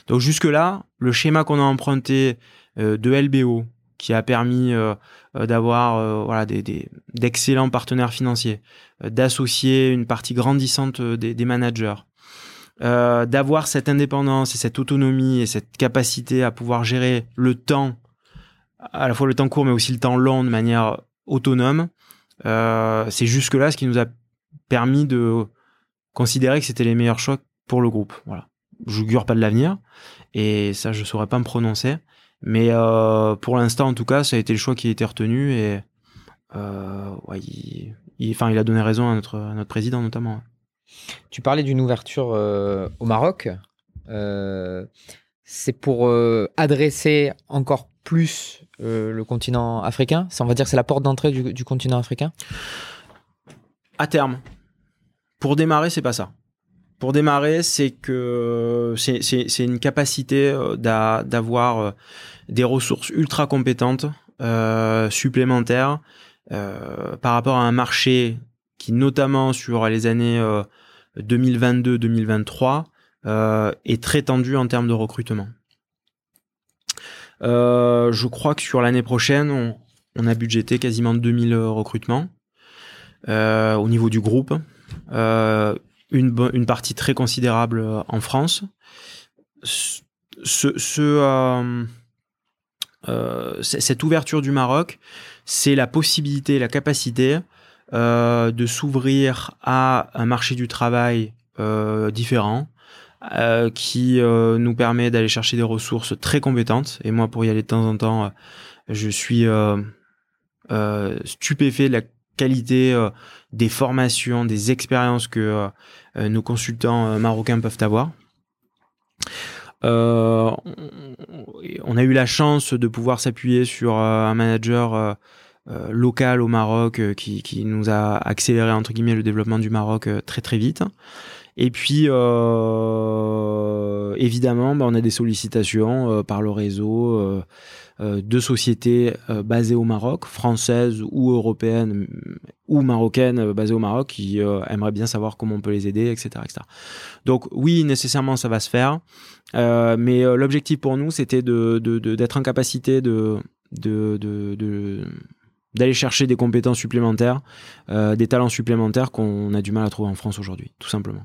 Donc jusque-là, le schéma qu'on a emprunté euh, de LBO, qui a permis euh, euh, d'avoir voilà, des, d'excellents partenaires financiers, d'associer une partie grandissante des, managers, d'avoir cette indépendance et cette autonomie et cette capacité à pouvoir gérer le temps, à la fois le temps court mais aussi le temps long de manière autonome, c'est jusque-là ce qui nous a permis de considérer que c'était les meilleurs choix pour le groupe. Voilà j'augure pas de l'avenir et ça je saurais pas me prononcer mais euh, pour l'instant en tout cas ça a été le choix qui a été retenu et euh, ouais, il, enfin, il a donné raison à notre, notre président notamment. Tu parlais d'une ouverture euh, au Maroc. c'est pour adresser encore plus le continent africain? Ça, on va dire, c'est la porte d'entrée du, du continent africain? À terme. Pour démarrer, c'est pas ça. Pour démarrer, c'est que c'est une capacité euh, d'avoir euh, des ressources ultra compétentes euh, supplémentaires par rapport à un marché qui, notamment sur les années 2022-2023, euh, est très tendu en termes de recrutement. je crois que sur l'année prochaine, on, on, a budgété quasiment 2000 recrutements au niveau du groupe. Euh, une, une partie très considérable euh, en France. Ce, ce euh, euh, cette ouverture du Maroc, c'est la possibilité, la capacité euh, de s'ouvrir à un marché du travail euh, différent, euh, qui nous permet d'aller chercher des ressources très compétentes. Et moi, pour y aller de temps en temps, je suis stupéfait de la qualité euh, des formations, des expériences que euh, euh, nos consultants marocains peuvent avoir. on a eu la chance de pouvoir s'appuyer sur un manager local au Maroc qui, nous a accéléré entre guillemets le développement du Maroc très très vite. Et puis évidemment, bah, on a des sollicitations par le réseau de sociétés euh, basées au Maroc, françaises ou européennes ou marocaines euh, basées au Maroc, qui aimeraient bien savoir comment on peut les aider, etc. etc. Donc oui, nécessairement, ça va se faire. mais l'objectif pour nous, c'était de, d'être en capacité de, de, de, d'aller chercher des compétences supplémentaires, des talents supplémentaires qu'on a du mal à trouver en France aujourd'hui, tout simplement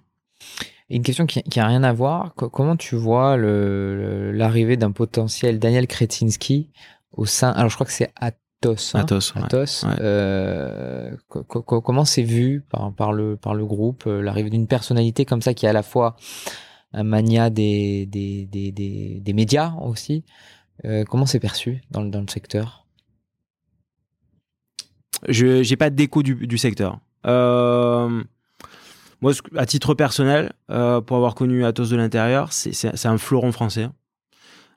une question qui n'a rien à voir. comment tu vois l'arrivée d'un potentiel Daniel Kretinsky au sein. Alors, je crois que c'est Atos. Hein, Atos. Atos. Euh, comment c'est vu par, par, le, par le groupe, euh, l'arrivée d'une personnalité comme ça qui est à la fois un mania des, des, des, des, des médias aussi comment c'est perçu dans, dans, le secteur? Je n'ai pas d'écho du, du, secteur. Moi, à titre personnel, pour avoir connu Atos de l'intérieur, c'est un fleuron français.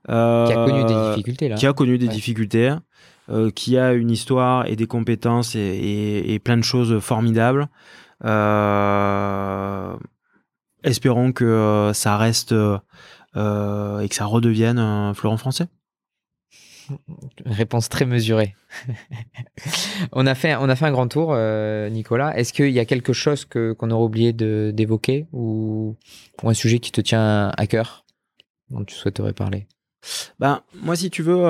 qui a connu des difficultés là. Qui a connu des difficultés. Euh, qui a une histoire et des compétences et, plein de choses formidables. Euh, espérons que euh, ça reste et que ça redevienne un fleuron français. Réponse très mesurée. on, a fait, un grand tour, Nicolas. Est-ce qu'il y a quelque chose que, qu'on aurait oublié d'évoquer ou, un sujet qui te tient à cœur dont tu souhaiterais parler? Ben, Moi, si tu veux,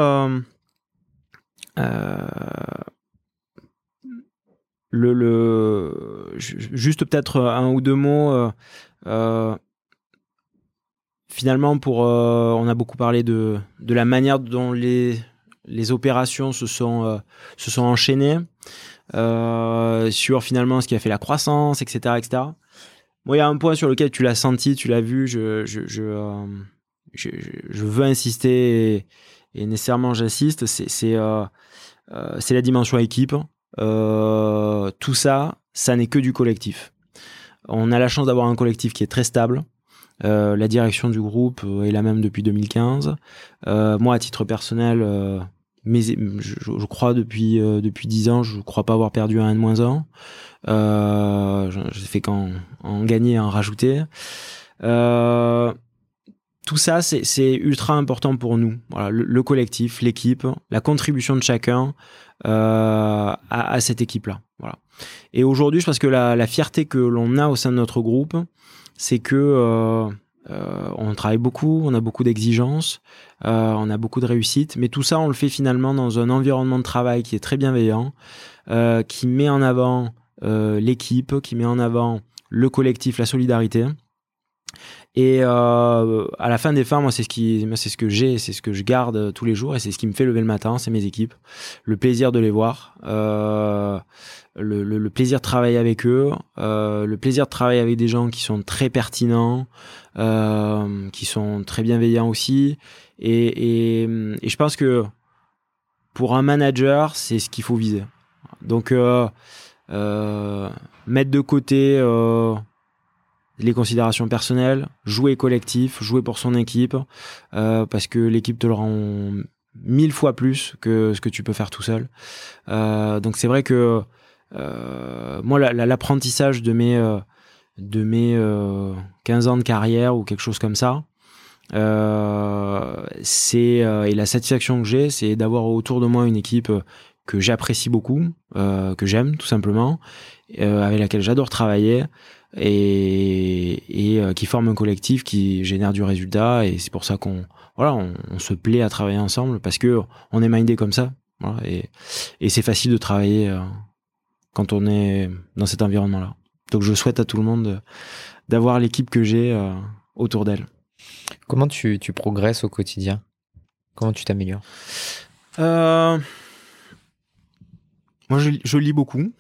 euh, le, le, juste peut-être un ou deux mots. Euh, euh, finalement, pour, on a beaucoup parlé de, de la manière dont les, les opérations se sont, se sont enchaînées sur finalement ce qui a fait la croissance, etc., etc. Moi, il y a un point sur lequel tu l'as senti, tu l'as vu, je, je, je, je, veux insister et, nécessairement j'insiste, c'est euh, la dimension équipe. Euh, tout ça, ça n'est que du collectif. On a la chance d'avoir un collectif qui est très stable. Euh, la direction du groupe est la même depuis 2015. moi, à titre personnel, je, crois depuis depuis 10 ans, je crois pas avoir perdu un N moins 1. Euh, j'ai fait qu'en en gagner, en rajouter. Euh, tout ça, c'est ultra important pour nous. Le, collectif, l'équipe, la contribution de chacun euh, à, cette équipe-là. Et aujourd'hui, je pense que la, fierté que l'on a au sein de notre groupe, c'est que euh, euh, on travaille beaucoup, on a beaucoup d'exigences, on a beaucoup de réussite, mais tout ça, on le fait finalement dans un environnement de travail qui est très bienveillant, qui met en avant l'équipe, qui met en avant le collectif, la solidarité. Et euh, à la fin des fins, moi, c'est ce qui, c'est ce que j'ai, c'est ce que je garde tous les jours, et c'est ce qui me fait lever le matin, c'est mes équipes, le plaisir de les voir, euh, le, le, plaisir de travailler avec eux, euh, le plaisir de travailler avec des gens qui sont très pertinents, euh, qui sont très bienveillants aussi, et, et, et, je pense que pour un manager, c'est ce qu'il faut viser. Donc euh, euh, mettre de côté les considérations personnelles, jouer collectif, jouer pour son équipe, euh, parce que l'équipe te le rend mille fois plus que ce que tu peux faire tout seul. Euh, donc c'est vrai que euh, moi, l'apprentissage de mes, de mes 15 ans de carrière ou quelque chose comme ça, c'est et la satisfaction que j'ai, c'est d'avoir autour de moi une équipe que j'apprécie beaucoup, que j'aime tout simplement, avec laquelle j'adore travailler et, et euh, qui forme un collectif qui génère du résultat. Et c'est pour ça qu'on voilà on, se plaît à travailler ensemble parce que on est mindé comme ça et, et c'est facile de travailler euh, quand on est dans cet environnement là donc je souhaite à tout le monde d'avoir l'équipe que j'ai euh, autour d'elle comment tu, tu progresses au quotidien? Comment tu t'améliores? Moi je, je lis beaucoup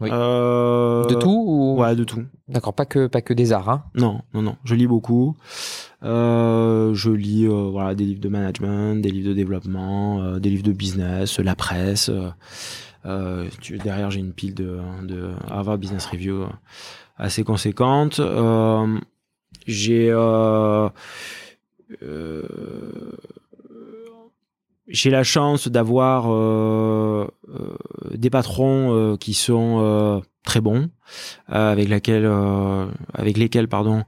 euh, de tout ou... Ouais, de tout. D'accord, pas que, pas que des arts. Hein? Non, non, non. Je lis beaucoup. Euh, je lis euh, voilà, des livres de management, des livres de développement, des livres de business, la presse. Tu, derrière, j'ai une pile de, de Business Review assez conséquente. j'ai j'ai la chance d'avoir euh, euh, des patrons euh, qui sont très bons, avec laquelle, avec lesquels, pardon,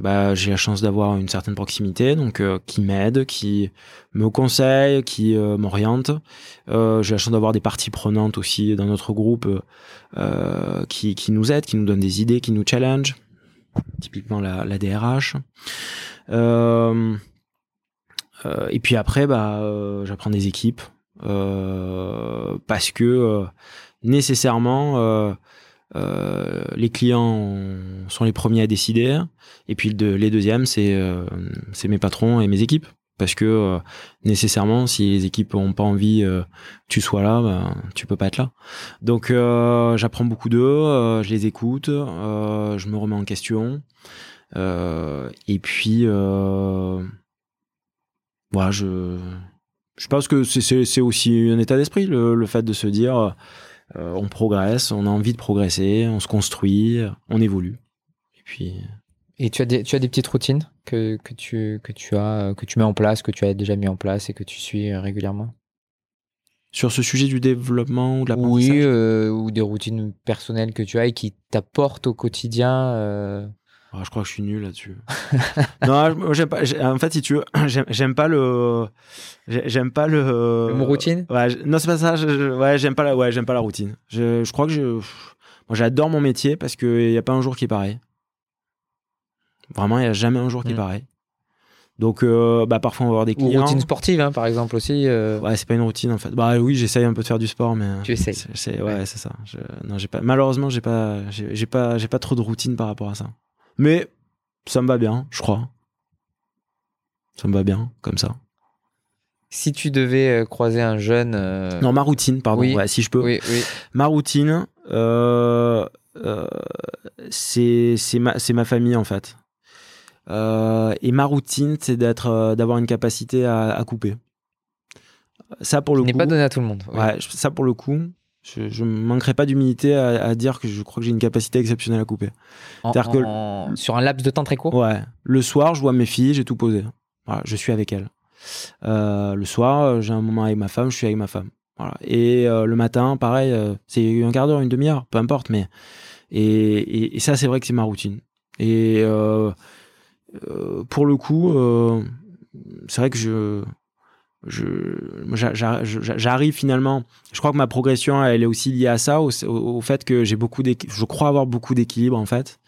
bah, j'ai la chance d'avoir une certaine proximité, donc qui m'aident, qui me conseillent, qui m'orientent. j'ai la chance d'avoir des parties prenantes aussi dans notre groupe qui, qui nous aident, qui nous donnent des idées, qui nous challenge. Typiquement la, la DRH. Euh, et puis après, bah, euh, j'apprends des équipes euh, parce que nécessairement les clients sont les premiers à décider. Et puis les deuxièmes, c'est c'est mes patrons et mes équipes. Parce que nécessairement, si les équipes n'ont pas envie que tu sois là, bah, tu peux pas être là. Donc j'apprends beaucoup d'eux, je les écoute, je me remets en question. et puis voilà, je, je pense que c'est aussi un état d'esprit, le, fait de se dire on progresse, on a envie de progresser, on se construit, on évolue. Et puis. Et tu as des, tu as des petites routines que, que, tu, que, tu as, que tu mets en place, que tu as déjà mis en place et que tu suis régulièrement? Sur ce sujet du développement ou de l'apprentissage? Oui, euh, ou des routines personnelles que tu as et qui t'apportent au quotidien Ah, je crois que je suis nul là-dessus. non, j'aime pas. En fait, si tu veux, j'aime pas le. J'aime pas le. Le mot routine? Ouais, non, c'est pas ça. ouais, j'aime pas la. Ouais, j'aime pas la routine. Je, je crois que je. Moi, j'adore mon métier parce qu'il n'y a pas un jour qui est pareil. Vraiment, il n'y a jamais un jour qui est mm. pareil. Donc, euh, bah, parfois, on va avoir des clients. Ou routine sportive, hein, par exemple, aussi. Euh. Ouais, c'est pas une routine, en fait. Bah oui, j'essaye un peu de faire du sport, mais. Tu essayes. Ouais, c'est ça. non, j'ai pas, malheureusement, j'ai pas, j'ai, pas, j'ai pas trop de routine par rapport à ça. Mais ça me va bien, je crois. Ça me va bien, comme ça. Si tu devais euh, croiser un jeune. Non, ma routine, pardon. Ouais, si je peux. Oui, oui. Ma routine, c'est, c'est, ma, ma famille, en fait. Euh, et ma routine, c'est euh, d'avoir une capacité à, couper. Ça pour le n'est pas donné à tout le monde. Ouais, ça pour le coup, je, ne manquerai pas d'humilité à, dire que je crois que j'ai une capacité exceptionnelle à couper. que sur un laps de temps très court? Ouais. Le soir, je vois mes filles, j'ai tout posé. Voilà, je suis avec elles. Euh, le soir, j'ai un moment avec ma femme, je suis avec ma femme. Voilà. Et le matin, pareil, c'est un quart d'heure, une demi-heure, peu importe, mais et, et, ça, c'est vrai que c'est ma routine. Et euh, pour le coup, euh, c'est vrai que je j'arrive finalement. Je crois que ma progression, elle est aussi liée à ça, au, fait que j'ai beaucoup je crois avoir beaucoup d'équilibre en fait.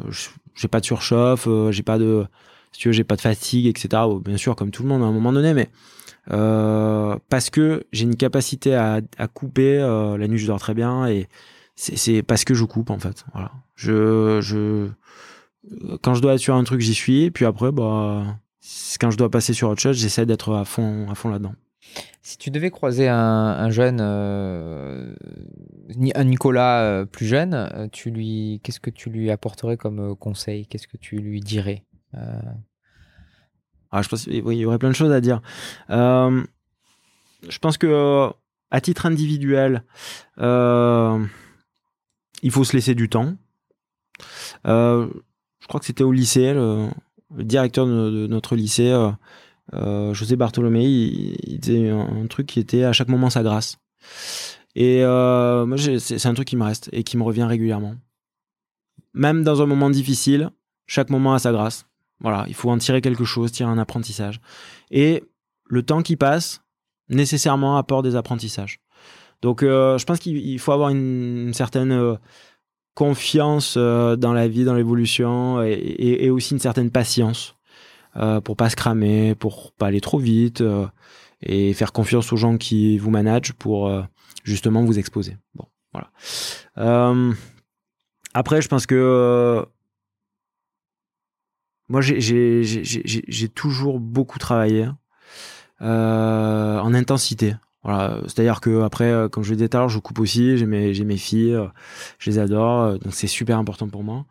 Euh, j'ai pas de surchauffe, j'ai pas de, si tu veux, j'ai pas de fatigue, etc. Bien sûr, comme tout le monde à un moment donné, mais parce que j'ai une capacité à, à couper. la nuit, je dors très bien et c'est parce que je coupe en fait. Voilà. Je, je, quand je dois être sur un truc, j'y suis. Puis après, bah, quand je dois passer sur autre chose, j'essaie d'être à fond, à fond là-dedans. Si tu devais croiser un, jeune, euh, un Nicolas euh, plus jeune, euh, tu lui, qu'est-ce que tu lui apporterais comme conseil? Qu'est-ce que tu lui dirais ah, je pense, oui, il y aurait plein de choses à dire. je pense que à titre individuel, il faut se laisser du temps je crois que c'était au lycée, le, directeur de, notre lycée, euh, euh, José Bartholomé, il, disait un, truc qui était à chaque moment sa grâce. Et euh, moi, c'est un truc qui me reste et qui me revient régulièrement. Même dans un moment difficile, chaque moment a sa grâce. Voilà, il faut en tirer quelque chose, tirer un apprentissage. Et le temps qui passe, nécessairement apporte des apprentissages. Donc, je pense qu'il faut avoir une certaine confiance euh, dans la vie, dans l'évolution et, aussi une certaine patience euh, pour pas se cramer, pour pas aller trop vite euh, et faire confiance aux gens qui vous managent pour justement vous exposer. Bon, voilà. après, je pense que moi, j'ai toujours beaucoup travaillé en intensité. Voilà, c'est-à-dire que après, euh, comme je le disais tout à l'heure, je coupe aussi, j'ai mes, mes filles, euh, je les adore, euh, donc c'est super important pour moi.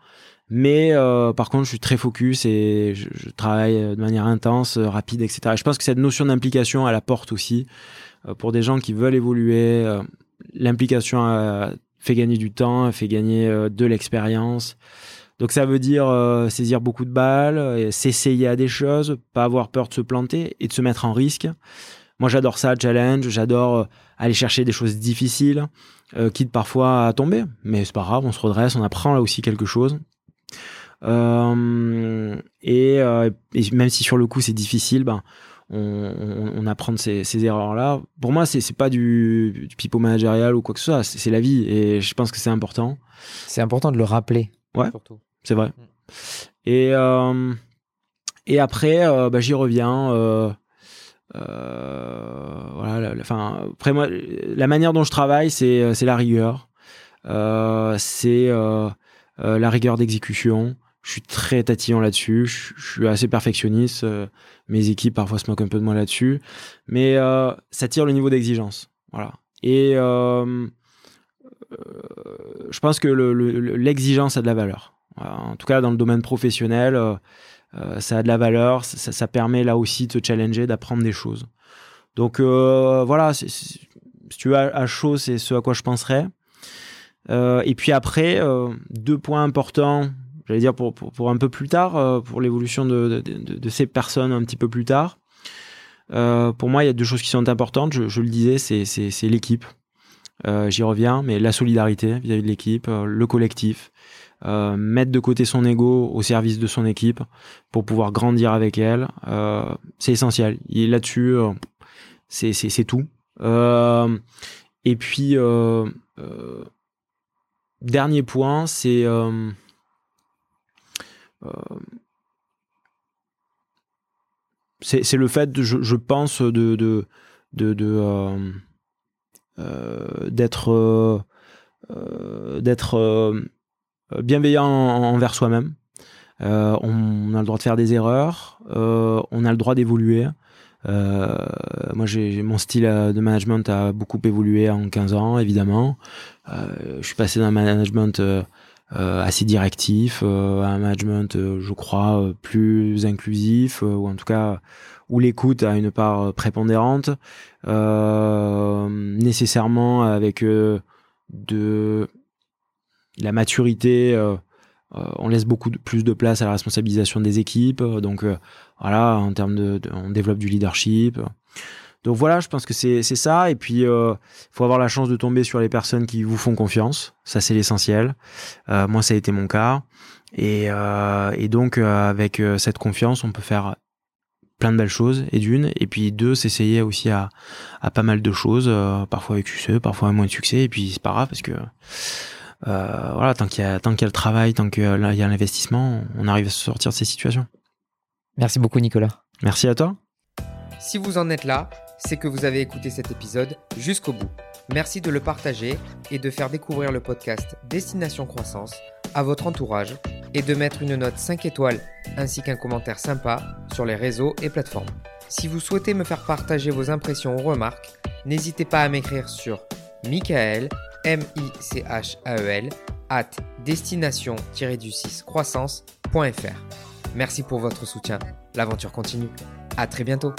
Mais par contre, je suis très focus et je, travaille de manière intense, rapide, etc. Et je pense que cette notion d'implication, elle apporte aussi pour des gens qui veulent évoluer. L'implication fait gagner du temps, fait gagner de l'expérience. Donc ça veut dire saisir beaucoup de balles, s'essayer à des choses, pas avoir peur de se planter et de se mettre en risque. Moi, j'adore ça, challenge. J'adore euh, aller chercher des choses difficiles, euh, quitte parfois à tomber. Mais c'est pas grave, on se redresse, on apprend là aussi quelque chose. Euh, et, même si sur le coup c'est difficile, ben, on, apprend de ces, erreurs-là. Pour moi, c'est pas du, du pipeau managérial ou quoi que ce soit, c'est la vie. Et je pense que c'est important. C'est important de le rappeler. Ouais, c'est vrai. Et, et après, bah, j'y reviens. Euh, voilà, après moi, la manière dont je travaille, c'est euh, la rigueur, euh, c'est la rigueur d'exécution. Je suis très tatillon là-dessus. Je, suis assez perfectionniste. mes équipes parfois se moquent un peu de moi là-dessus, mais ça tire le niveau d'exigence. Voilà. Et je pense que l'exigence a de la valeur. En tout cas, dans le domaine professionnel, ça a de la valeur, ça, permet là aussi de se challenger, d'apprendre des choses. Donc voilà, si tu veux à, chaud, c'est ce à quoi je penserais. et puis après, deux points importants, j'allais dire pour, pour, un peu plus tard, pour l'évolution de, de, ces personnes un petit peu plus tard. pour moi, il y a deux choses qui sont importantes. Je, le disais, c'est l'équipe. Euh, j'y reviens, mais la solidarité vis-à-vis de l'équipe, euh, le collectif, euh, mettre de côté son ego au service de son équipe pour pouvoir grandir avec elle, c'est essentiel. Et là-dessus, c'est tout. et puis, dernier point, c'est c'est le fait, je, pense, de, de, de, euh, d'être euh, euh, d'être bienveillant envers soi-même. on a le droit de faire des erreurs, on a le droit d'évoluer. moi, j'ai mon style de management a beaucoup évolué en 15 ans, évidemment. je suis passé d'un management assez directif à un management, je crois, plus inclusif, ou en tout cas où l'écoute a une part prépondérante, euh, nécessairement avec euh, de la maturité. Euh, on laisse beaucoup plus de place à la responsabilisation des équipes. Donc voilà, en termes de, on développe du leadership. Donc voilà, je pense que c'est ça. Et puis, il faut avoir la chance de tomber sur les personnes qui vous font confiance. Ça, c'est l'essentiel. moi, ça a été mon cas. Et, et donc, avec cette confiance, on peut faire plein de belles choses et d'une et puis deux s'essayer aussi à, à pas mal de choses euh, parfois avec succès parfois avec moins de succès et puis c'est pas grave parce que euh, voilà tant qu'il y a tant qu'il y a le travail tant qu'il y a l'investissement on arrive à se sortir de ces situations. Merci beaucoup Nicolas. Merci à toi. Si vous en êtes là c'est que vous avez écouté cet épisode jusqu'au bout. Merci de le partager et de faire découvrir le podcast Destination Croissance à votre entourage et de mettre une note 5 étoiles ainsi qu'un commentaire sympa sur les réseaux et plateformes. Si vous souhaitez me faire partager vos impressions ou remarques, n'hésitez pas à m'écrire sur Michael, M-I-C-H-A-E-L, at destination-du-6 croissance.fr. Merci pour votre soutien. L'aventure continue. À très bientôt.